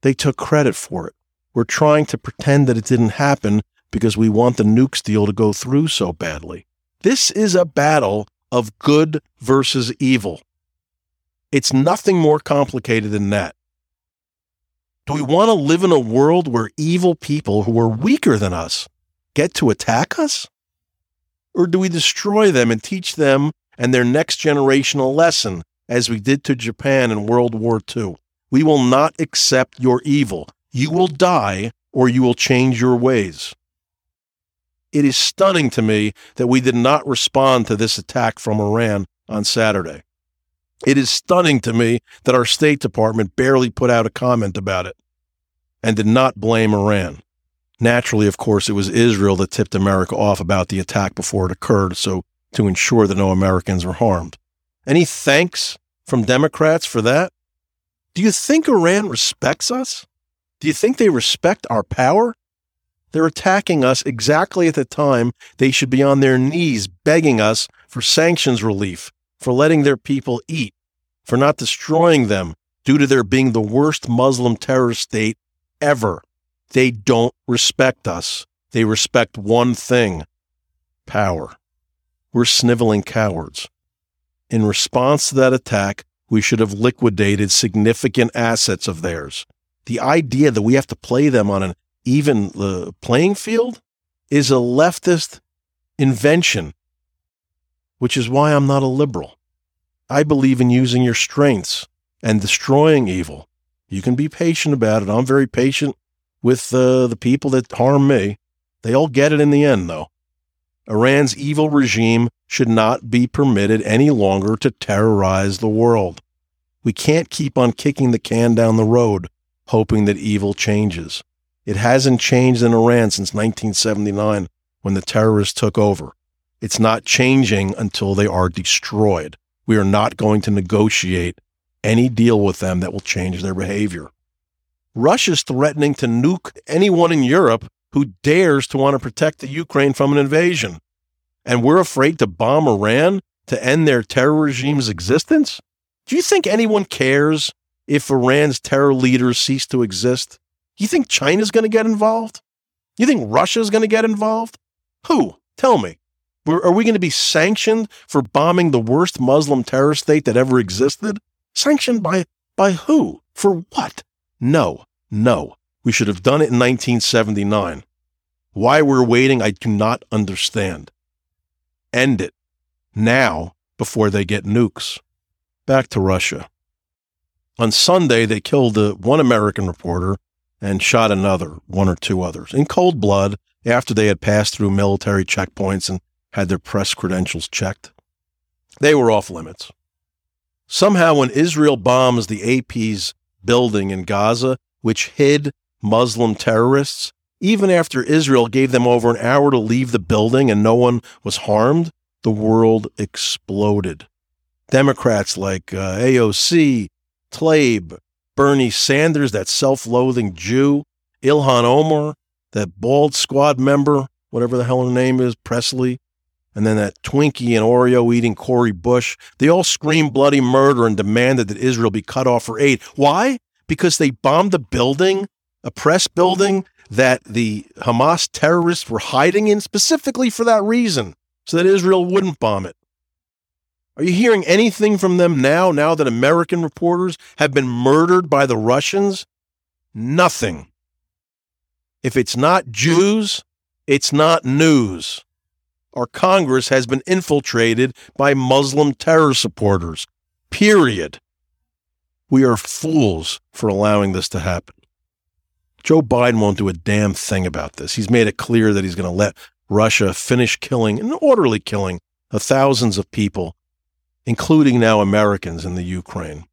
They took credit for it. We're trying to pretend that it didn't happen because we want the nukes deal to go through so badly. This is a battle of good versus evil. It's nothing more complicated than that. Do we want to live in a world where evil people who are weaker than us get to attack us? Or do we destroy them and teach them and their next generation a lesson, as we did to Japan in World War II? We will not accept your evil. You will die or you will change your ways. It is stunning to me that we did not respond to this attack from Iran on Saturday. It is stunning to me that our State Department barely put out a comment about it and did not blame Iran. Naturally, of course, it was Israel that tipped America off about the attack before it occurred, so to ensure that no Americans were harmed. Any thanks from Democrats for that? Do you think Iran respects us? Do you think they respect our power? They're attacking us exactly at the time they should be on their knees begging us for sanctions relief, for letting their people eat, for not destroying them due to their being the worst Muslim terror state ever. They don't respect us. They respect one thing power. We're sniveling cowards. In response to that attack, we should have liquidated significant assets of theirs the idea that we have to play them on an even uh, playing field is a leftist invention, which is why I'm not a liberal. I believe in using your strengths and destroying evil. You can be patient about it. I'm very patient with uh, the people that harm me. They all get it in the end, though. Iran's evil regime should not be permitted any longer to terrorize the world. We can't keep on kicking the can down the road hoping that evil changes. It hasn't changed in Iran since 1979 when the terrorists took over. It's not changing until they are destroyed. We are not going to negotiate any deal with them that will change their behavior. Russia's threatening to nuke anyone in Europe who dares to want to protect the Ukraine from an invasion. And we're afraid to bomb Iran to end their terror regime's existence? Do you think anyone cares if Iran's terror leaders cease to exist? You think China's going to get involved? You think Russia's going to get involved? Who? Tell me. Are we going to be sanctioned for bombing the worst Muslim terror state that ever existed? Sanctioned by, by who? For what? No, no. We should have done it in 1979. Why we're waiting, I do not understand. End it. Now, before they get nukes. Back to Russia. On Sunday, they killed uh, one American reporter and shot another, one or two others, in cold blood after they had passed through military checkpoints and had their press credentials checked. They were off limits. Somehow, when Israel bombs the AP's building in Gaza, which hid Muslim terrorists, even after Israel gave them over an hour to leave the building and no one was harmed, the world exploded. Democrats like uh, AOC, Tlaib, Bernie Sanders, that self loathing Jew, Ilhan Omar, that bald squad member, whatever the hell her name is, Pressley, and then that Twinkie and Oreo eating Cori Bush, they all screamed bloody murder and demanded that Israel be cut off for aid. Why? Because they bombed a building, a press building that the Hamas terrorists were hiding in specifically for that reason, so that Israel wouldn't bomb it. Are you hearing anything from them now, now that American reporters have been murdered by the Russians? Nothing. If it's not Jews, it's not news our Congress has been infiltrated by Muslim terror supporters. Period. We are fools for allowing this to happen. Joe Biden won't do a damn thing about this. He's made it clear that he's going to let Russia finish killing, an orderly killing, of thousands of people, including now Americans in the Ukraine.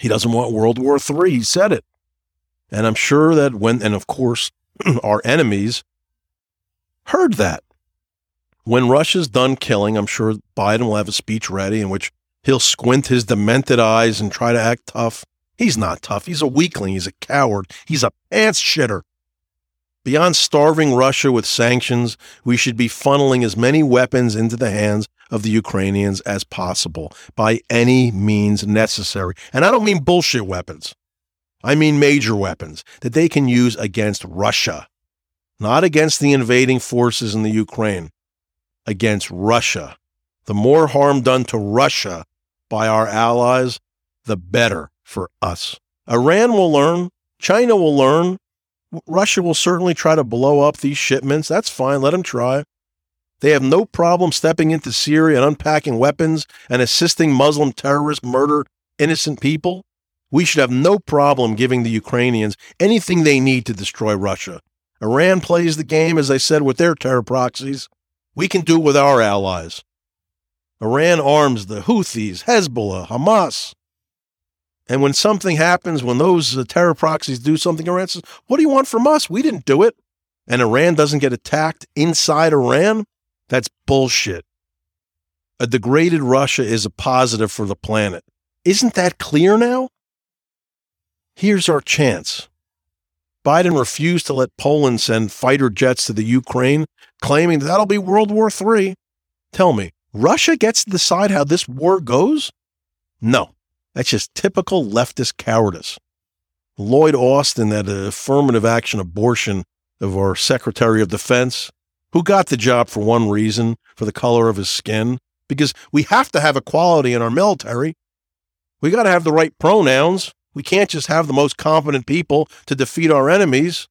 He doesn't want World War III. He said it. And I'm sure that when, and of course, our enemies heard that. When Russia's done killing, I'm sure Biden will have a speech ready in which he'll squint his demented eyes and try to act tough. He's not tough. He's a weakling. He's a coward. He's a pants shitter. Beyond starving Russia with sanctions, we should be funneling as many weapons into the hands of the Ukrainians as possible by any means necessary. And I don't mean bullshit weapons. I mean major weapons that they can use against Russia, not against the invading forces in the Ukraine against Russia. The more harm done to Russia by our allies, the better for us. Iran will learn. China will learn. Russia will certainly try to blow up these shipments. That's fine. Let them try. They have no problem stepping into Syria and unpacking weapons and assisting Muslim terrorists murder innocent people. We should have no problem giving the Ukrainians anything they need to destroy Russia. Iran plays the game, as I said, with their terror proxies. We can do it with our allies. Iran arms the Houthis, Hezbollah, Hamas. And when something happens, when those uh, terror proxies do something, Iran says, What do you want from us? We didn't do it. And Iran doesn't get attacked inside Iran? That's bullshit. A degraded Russia is a positive for the planet. Isn't that clear now? Here's our chance. Biden refused to let Poland send fighter jets to the Ukraine, claiming that that'll be World War III. Tell me, Russia gets to decide how this war goes? No, that's just typical leftist cowardice. Lloyd Austin, that affirmative action abortion of our Secretary of Defense, who got the job for one reason, for the color of his skin, because we have to have equality in our military. We got to have the right pronouns. We can't just have the most competent people to defeat our enemies.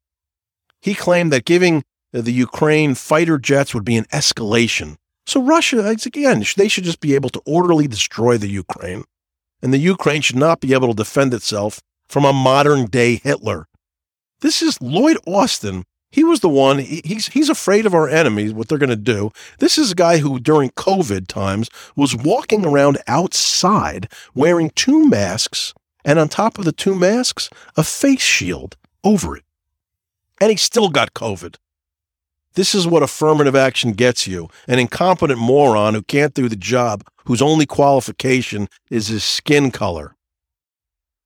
He claimed that giving Uh, the Ukraine fighter jets would be an escalation. So Russia, again, they should just be able to orderly destroy the Ukraine. And the Ukraine should not be able to defend itself from a modern day Hitler. This is Lloyd Austin. He was the one, he's, he's afraid of our enemies, what they're going to do. This is a guy who, during COVID times, was walking around outside wearing two masks and on top of the two masks, a face shield over it. And he still got COVID. This is what affirmative action gets you an incompetent moron who can't do the job, whose only qualification is his skin color.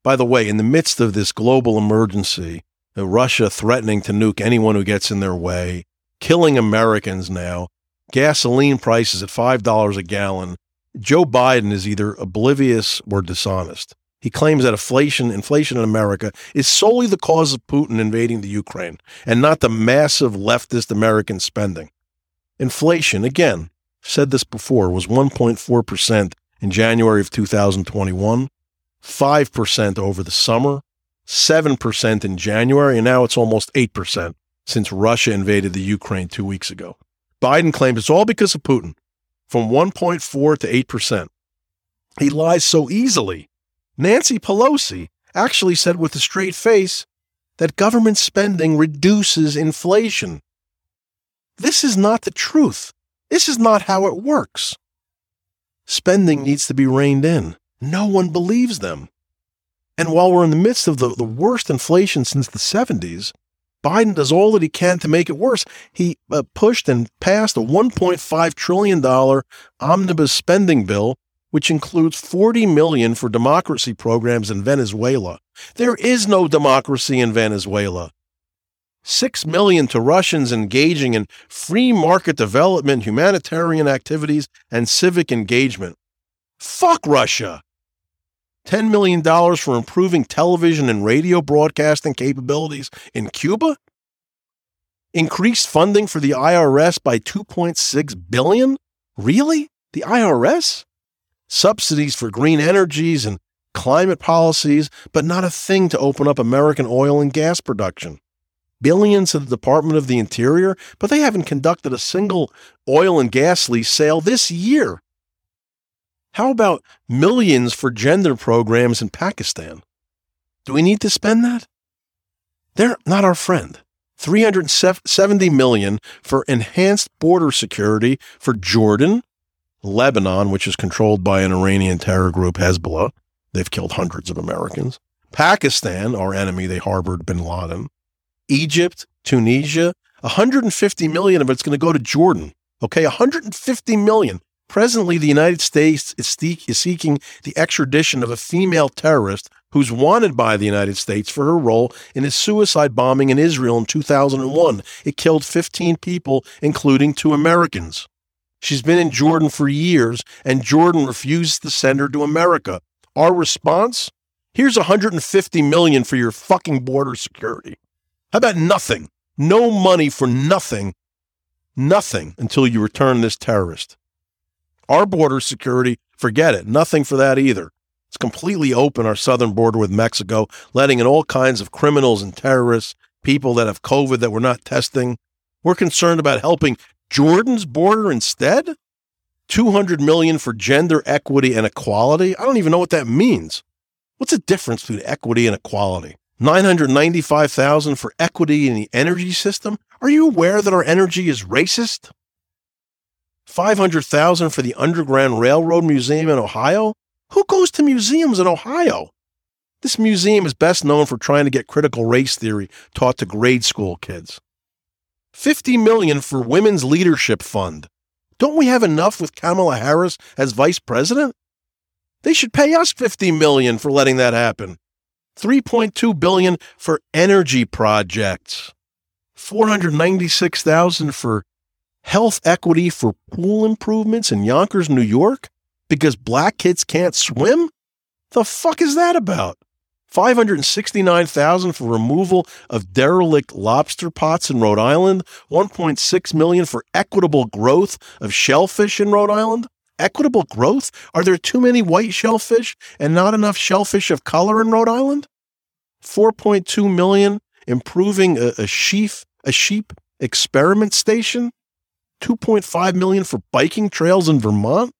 By the way, in the midst of this global emergency, Russia threatening to nuke anyone who gets in their way, killing Americans now, gasoline prices at $5 a gallon, Joe Biden is either oblivious or dishonest. He claims that inflation, inflation in America is solely the cause of Putin invading the Ukraine and not the massive leftist American spending. Inflation, again, said this before, was 1.4% in January of 2021, 5% over the summer, 7% in January, and now it's almost 8% since Russia invaded the Ukraine two weeks ago. Biden claims it's all because of Putin, from 1.4 to 8%. He lies so easily. Nancy Pelosi actually said with a straight face that government spending reduces inflation. This is not the truth. This is not how it works. Spending needs to be reined in. No one believes them. And while we're in the midst of the, the worst inflation since the 70s, Biden does all that he can to make it worse. He uh, pushed and passed a $1.5 trillion omnibus spending bill, which includes 40 million for democracy programs in Venezuela. There is no democracy in Venezuela. 6 million to Russians engaging in free market development, humanitarian activities, and civic engagement. Fuck Russia. $10 million for improving television and radio broadcasting capabilities in Cuba? Increased funding for the IRS by 2.6 billion? Really? The IRS? Subsidies for green energies and climate policies, but not a thing to open up American oil and gas production. Billions to the Department of the Interior, but they haven't conducted a single oil and gas lease sale this year. How about millions for gender programs in Pakistan? Do we need to spend that? They're not our friend. 370 million for enhanced border security for Jordan, Lebanon, which is controlled by an Iranian terror group Hezbollah. They've killed hundreds of Americans. Pakistan, our enemy, they harbored bin Laden. Egypt, Tunisia, 150 million of it's going to go to Jordan. Okay, 150 million. Presently, the United States is, seeking the extradition of a female terrorist who's wanted by the United States for her role in a suicide bombing in Israel in 2001. It killed 15 people, including two Americans. She's been in Jordan for years, and Jordan refused to send her to America. Our response? Here's 150 million for your fucking border security. How about nothing? No money for nothing. Nothing until you return this terrorist. Our border security, forget it. Nothing for that either. It's completely open, our southern border with Mexico, letting in all kinds of criminals and terrorists, people that have COVID that we're not testing. We're concerned about helping Jordan's border instead? 200 million for gender equity and equality? I don't even know what that means. What's the difference between equity and equality? 995,000 for equity in the energy system? Are you aware that our energy is racist? 500,000 for the Underground Railroad Museum in Ohio? Who goes to museums in Ohio? This museum is best known for trying to get critical race theory taught to grade school kids. 50 million for Women's Leadership Fund. Don't we have enough with Kamala Harris as vice president? They should pay us 50 million for letting that happen. 3.2 billion for energy projects. 496,000 for health equity for pool improvements in Yonkers, New York because black kids can't swim? The fuck is that about? 569,000 for removal of derelict lobster pots in Rhode Island, 1.6 million for equitable growth of shellfish in Rhode Island. Equitable growth? Are there too many white shellfish and not enough shellfish of color in Rhode Island? 4.2 million improving a, a a sheep experiment station 2.5 million for biking trails in Vermont,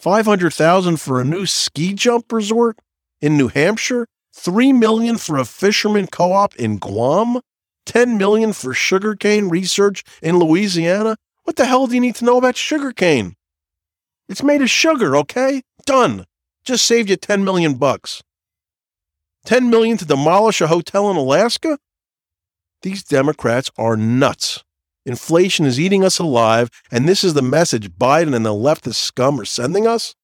500,000 for a new ski jump resort in New Hampshire, 3 million for a fisherman co-op in Guam, 10 million for sugarcane research in Louisiana. What the hell do you need to know about sugarcane? It's made of sugar, okay? Done. Just saved you 10 million bucks. 10 million to demolish a hotel in Alaska? These Democrats are nuts. Inflation is eating us alive, and this is the message Biden and the leftist scum are sending us?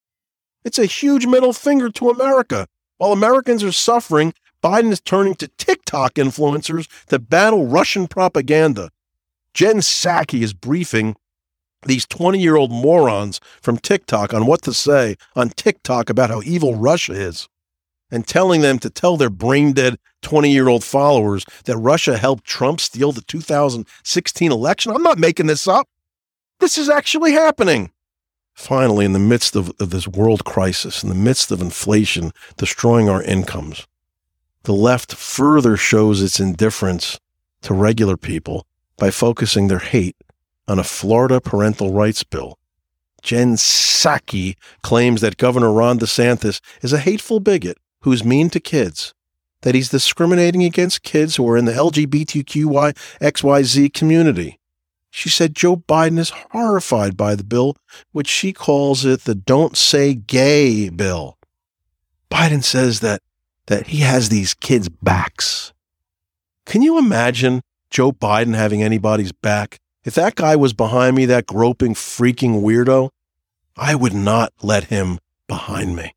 It's a huge middle finger to America. While Americans are suffering, Biden is turning to TikTok influencers to battle Russian propaganda. Jen Psaki is briefing these 20 year old morons from TikTok on what to say on TikTok about how evil Russia is and telling them to tell their brain dead 20 year old followers that Russia helped Trump steal the 2016 election. I'm not making this up. This is actually happening. Finally, in the midst of, of this world crisis, in the midst of inflation destroying our incomes, the left further shows its indifference to regular people by focusing their hate on a Florida parental rights bill. Jen Psaki claims that Governor Ron DeSantis is a hateful bigot who's mean to kids, that he's discriminating against kids who are in the LGBTQY XYZ community. She said Joe Biden is horrified by the bill, which she calls it the Don't Say Gay bill. Biden says that, that he has these kids' backs. Can you imagine Joe Biden having anybody's back? If that guy was behind me, that groping, freaking weirdo, I would not let him behind me.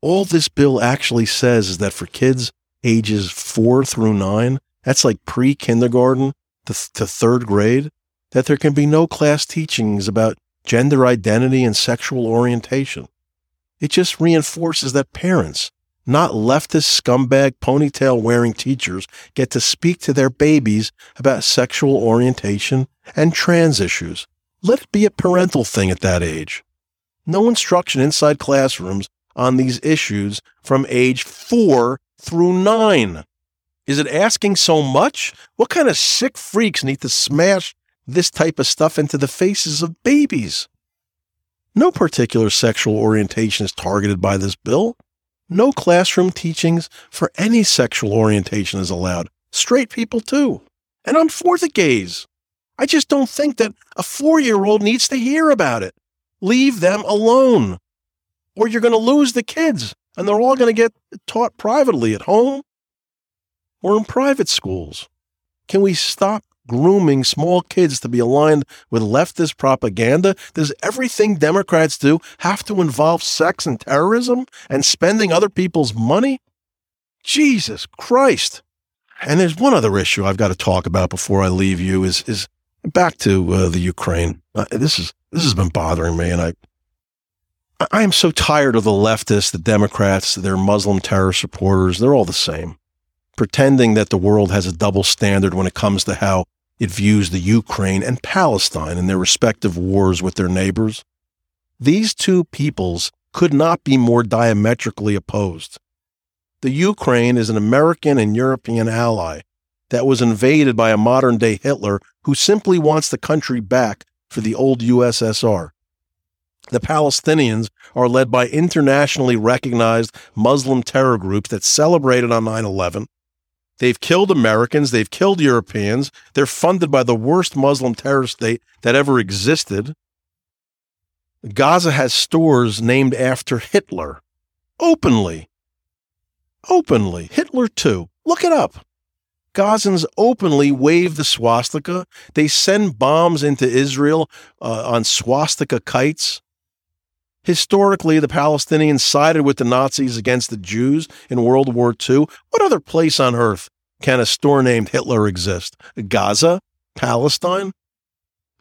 All this bill actually says is that for kids ages four through nine, that's like pre kindergarten to, to third grade, that there can be no class teachings about gender identity and sexual orientation. It just reinforces that parents, not leftist scumbag ponytail wearing teachers, get to speak to their babies about sexual orientation and trans issues. Let it be a parental thing at that age. No instruction inside classrooms on these issues from age four through nine. Is it asking so much? What kind of sick freaks need to smash this type of stuff into the faces of babies? No particular sexual orientation is targeted by this bill. No classroom teachings for any sexual orientation is allowed. Straight people, too. And I'm for the gays. I just don't think that a four year old needs to hear about it. Leave them alone or you're going to lose the kids and they're all going to get taught privately at home or in private schools. Can we stop grooming small kids to be aligned with leftist propaganda? Does everything Democrats do have to involve sex and terrorism and spending other people's money? Jesus Christ. And there's one other issue I've got to talk about before I leave you is is back to uh, the Ukraine. Uh, this is this has been bothering me and I I am so tired of the leftists, the Democrats, their Muslim terror supporters. They're all the same, pretending that the world has a double standard when it comes to how it views the Ukraine and Palestine in their respective wars with their neighbors. These two peoples could not be more diametrically opposed. The Ukraine is an American and European ally that was invaded by a modern day Hitler who simply wants the country back for the old USSR. The Palestinians are led by internationally recognized Muslim terror groups that celebrated on 9 11. They've killed Americans, they've killed Europeans, they're funded by the worst Muslim terror state that ever existed. Gaza has stores named after Hitler. Openly. Openly. Hitler, too. Look it up. Gazans openly wave the swastika. They send bombs into Israel uh, on swastika kites. Historically, the Palestinians sided with the Nazis against the Jews in World War II. What other place on earth can a store named Hitler exist? Gaza? Palestine?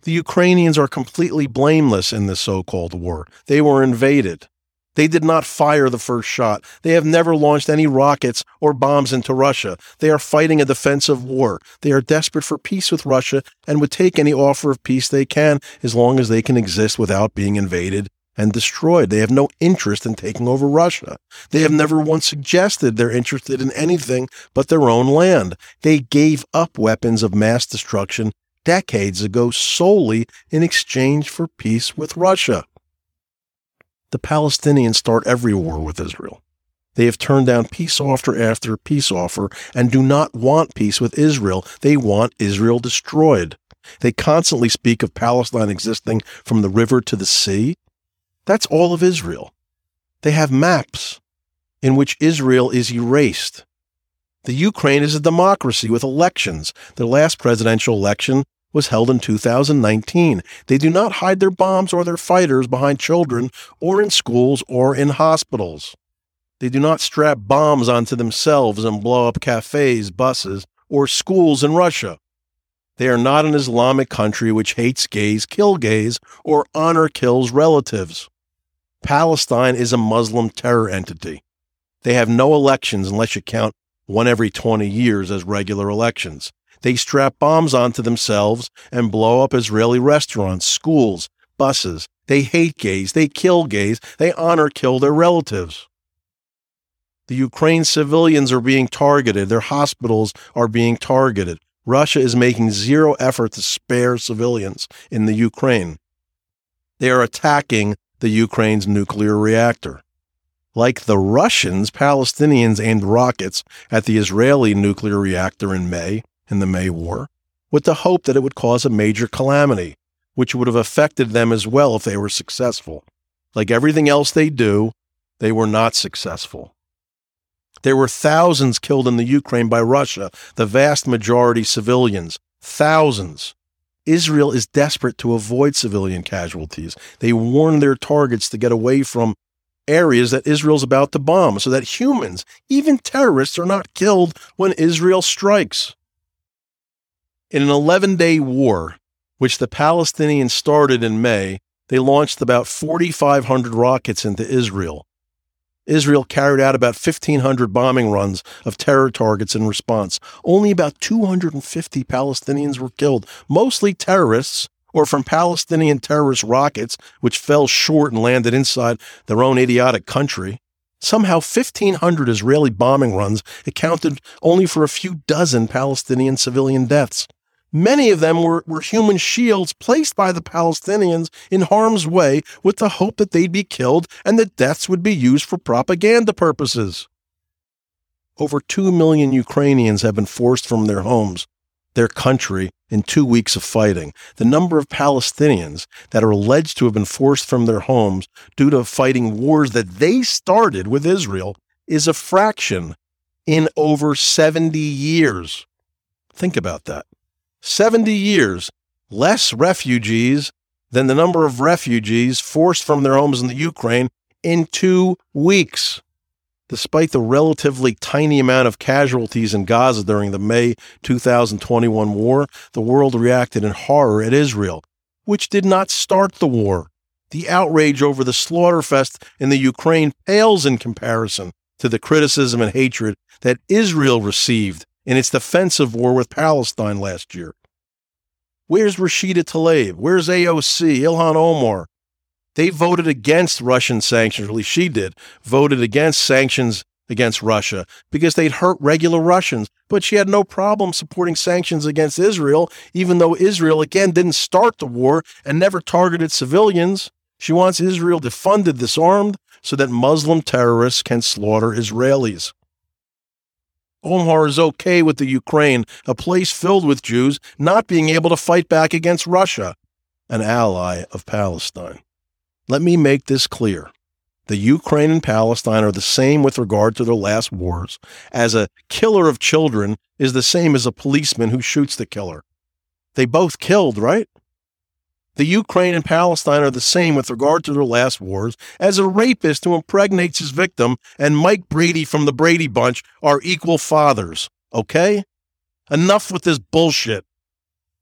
The Ukrainians are completely blameless in this so called war. They were invaded. They did not fire the first shot. They have never launched any rockets or bombs into Russia. They are fighting a defensive war. They are desperate for peace with Russia and would take any offer of peace they can as long as they can exist without being invaded and destroyed. They have no interest in taking over Russia. They have never once suggested they're interested in anything but their own land. They gave up weapons of mass destruction decades ago solely in exchange for peace with Russia. The Palestinians start every war with Israel. They have turned down peace offer after peace offer and do not want peace with Israel. They want Israel destroyed. They constantly speak of Palestine existing from the river to the sea. That's all of Israel. They have maps in which Israel is erased. The Ukraine is a democracy with elections. Their last presidential election was held in 2019. They do not hide their bombs or their fighters behind children or in schools or in hospitals. They do not strap bombs onto themselves and blow up cafes, buses, or schools in Russia. They are not an Islamic country which hates gays, kill gays, or honor kills relatives. Palestine is a Muslim terror entity. They have no elections unless you count one every 20 years as regular elections. They strap bombs onto themselves and blow up Israeli restaurants, schools, buses. They hate gays. They kill gays. They honor kill their relatives. The Ukraine civilians are being targeted. Their hospitals are being targeted. Russia is making zero effort to spare civilians in the Ukraine. They are attacking the Ukraine's nuclear reactor. Like the Russians, Palestinians aimed rockets at the Israeli nuclear reactor in May, in the May War, with the hope that it would cause a major calamity, which would have affected them as well if they were successful. Like everything else they do, they were not successful. There were thousands killed in the Ukraine by Russia, the vast majority civilians. Thousands. Israel is desperate to avoid civilian casualties. They warn their targets to get away from areas that Israel's about to bomb so that humans, even terrorists, are not killed when Israel strikes. In an 11 day war, which the Palestinians started in May, they launched about 4,500 rockets into Israel. Israel carried out about 1,500 bombing runs of terror targets in response. Only about 250 Palestinians were killed, mostly terrorists or from Palestinian terrorist rockets, which fell short and landed inside their own idiotic country. Somehow, 1,500 Israeli bombing runs accounted only for a few dozen Palestinian civilian deaths. Many of them were, were human shields placed by the Palestinians in harm's way with the hope that they'd be killed and that deaths would be used for propaganda purposes. Over 2 million Ukrainians have been forced from their homes, their country, in two weeks of fighting. The number of Palestinians that are alleged to have been forced from their homes due to fighting wars that they started with Israel is a fraction in over 70 years. Think about that. 70 years, less refugees than the number of refugees forced from their homes in the Ukraine in two weeks. Despite the relatively tiny amount of casualties in Gaza during the May 2021 war, the world reacted in horror at Israel, which did not start the war. The outrage over the slaughterfest in the Ukraine pales in comparison to the criticism and hatred that Israel received in its defensive war with Palestine last year. Where's Rashida Tlaib? Where's AOC, Ilhan Omar? They voted against Russian sanctions, at least she did, voted against sanctions against Russia because they'd hurt regular Russians. But she had no problem supporting sanctions against Israel, even though Israel, again, didn't start the war and never targeted civilians. She wants Israel defunded, disarmed, so that Muslim terrorists can slaughter Israelis. Omar is okay with the Ukraine, a place filled with Jews, not being able to fight back against Russia, an ally of Palestine. Let me make this clear. The Ukraine and Palestine are the same with regard to their last wars, as a killer of children is the same as a policeman who shoots the killer. They both killed, right? The Ukraine and Palestine are the same with regard to their last wars as a rapist who impregnates his victim and Mike Brady from the Brady Bunch are equal fathers. Okay? Enough with this bullshit.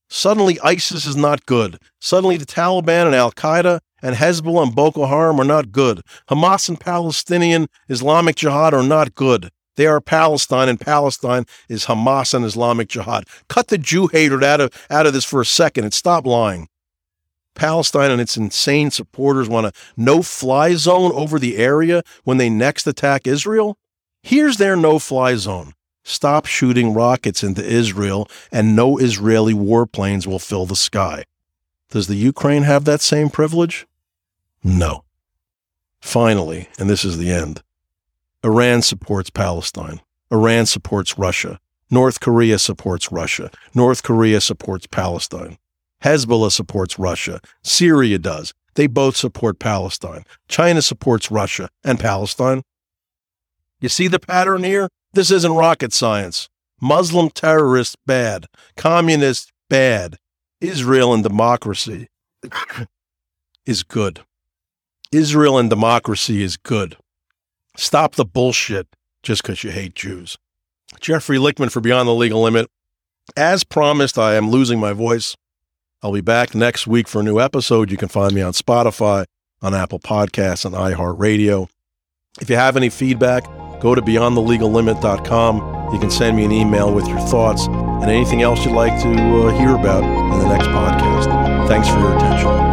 Suddenly, ISIS is not good. Suddenly, the Taliban and Al Qaeda and Hezbollah and Boko Haram are not good. Hamas and Palestinian Islamic Jihad are not good. They are Palestine, and Palestine is Hamas and Islamic Jihad. Cut the Jew hater out of, out of this for a second and stop lying. Palestine and its insane supporters want a no fly zone over the area when they next attack Israel? Here's their no fly zone. Stop shooting rockets into Israel, and no Israeli warplanes will fill the sky. Does the Ukraine have that same privilege? No. Finally, and this is the end Iran supports Palestine. Iran supports Russia. North Korea supports Russia. North Korea supports Palestine. Hezbollah supports Russia. Syria does. They both support Palestine. China supports Russia and Palestine. You see the pattern here? This isn't rocket science. Muslim terrorists, bad. Communists, bad. Israel and democracy is good. Israel and democracy is good. Stop the bullshit just because you hate Jews. Jeffrey Lichtman for Beyond the Legal Limit. As promised, I am losing my voice. I'll be back next week for a new episode. You can find me on Spotify, on Apple Podcasts, and iHeartRadio. If you have any feedback, go to beyondthelegallimit.com. You can send me an email with your thoughts and anything else you'd like to uh, hear about in the next podcast. Thanks for your attention.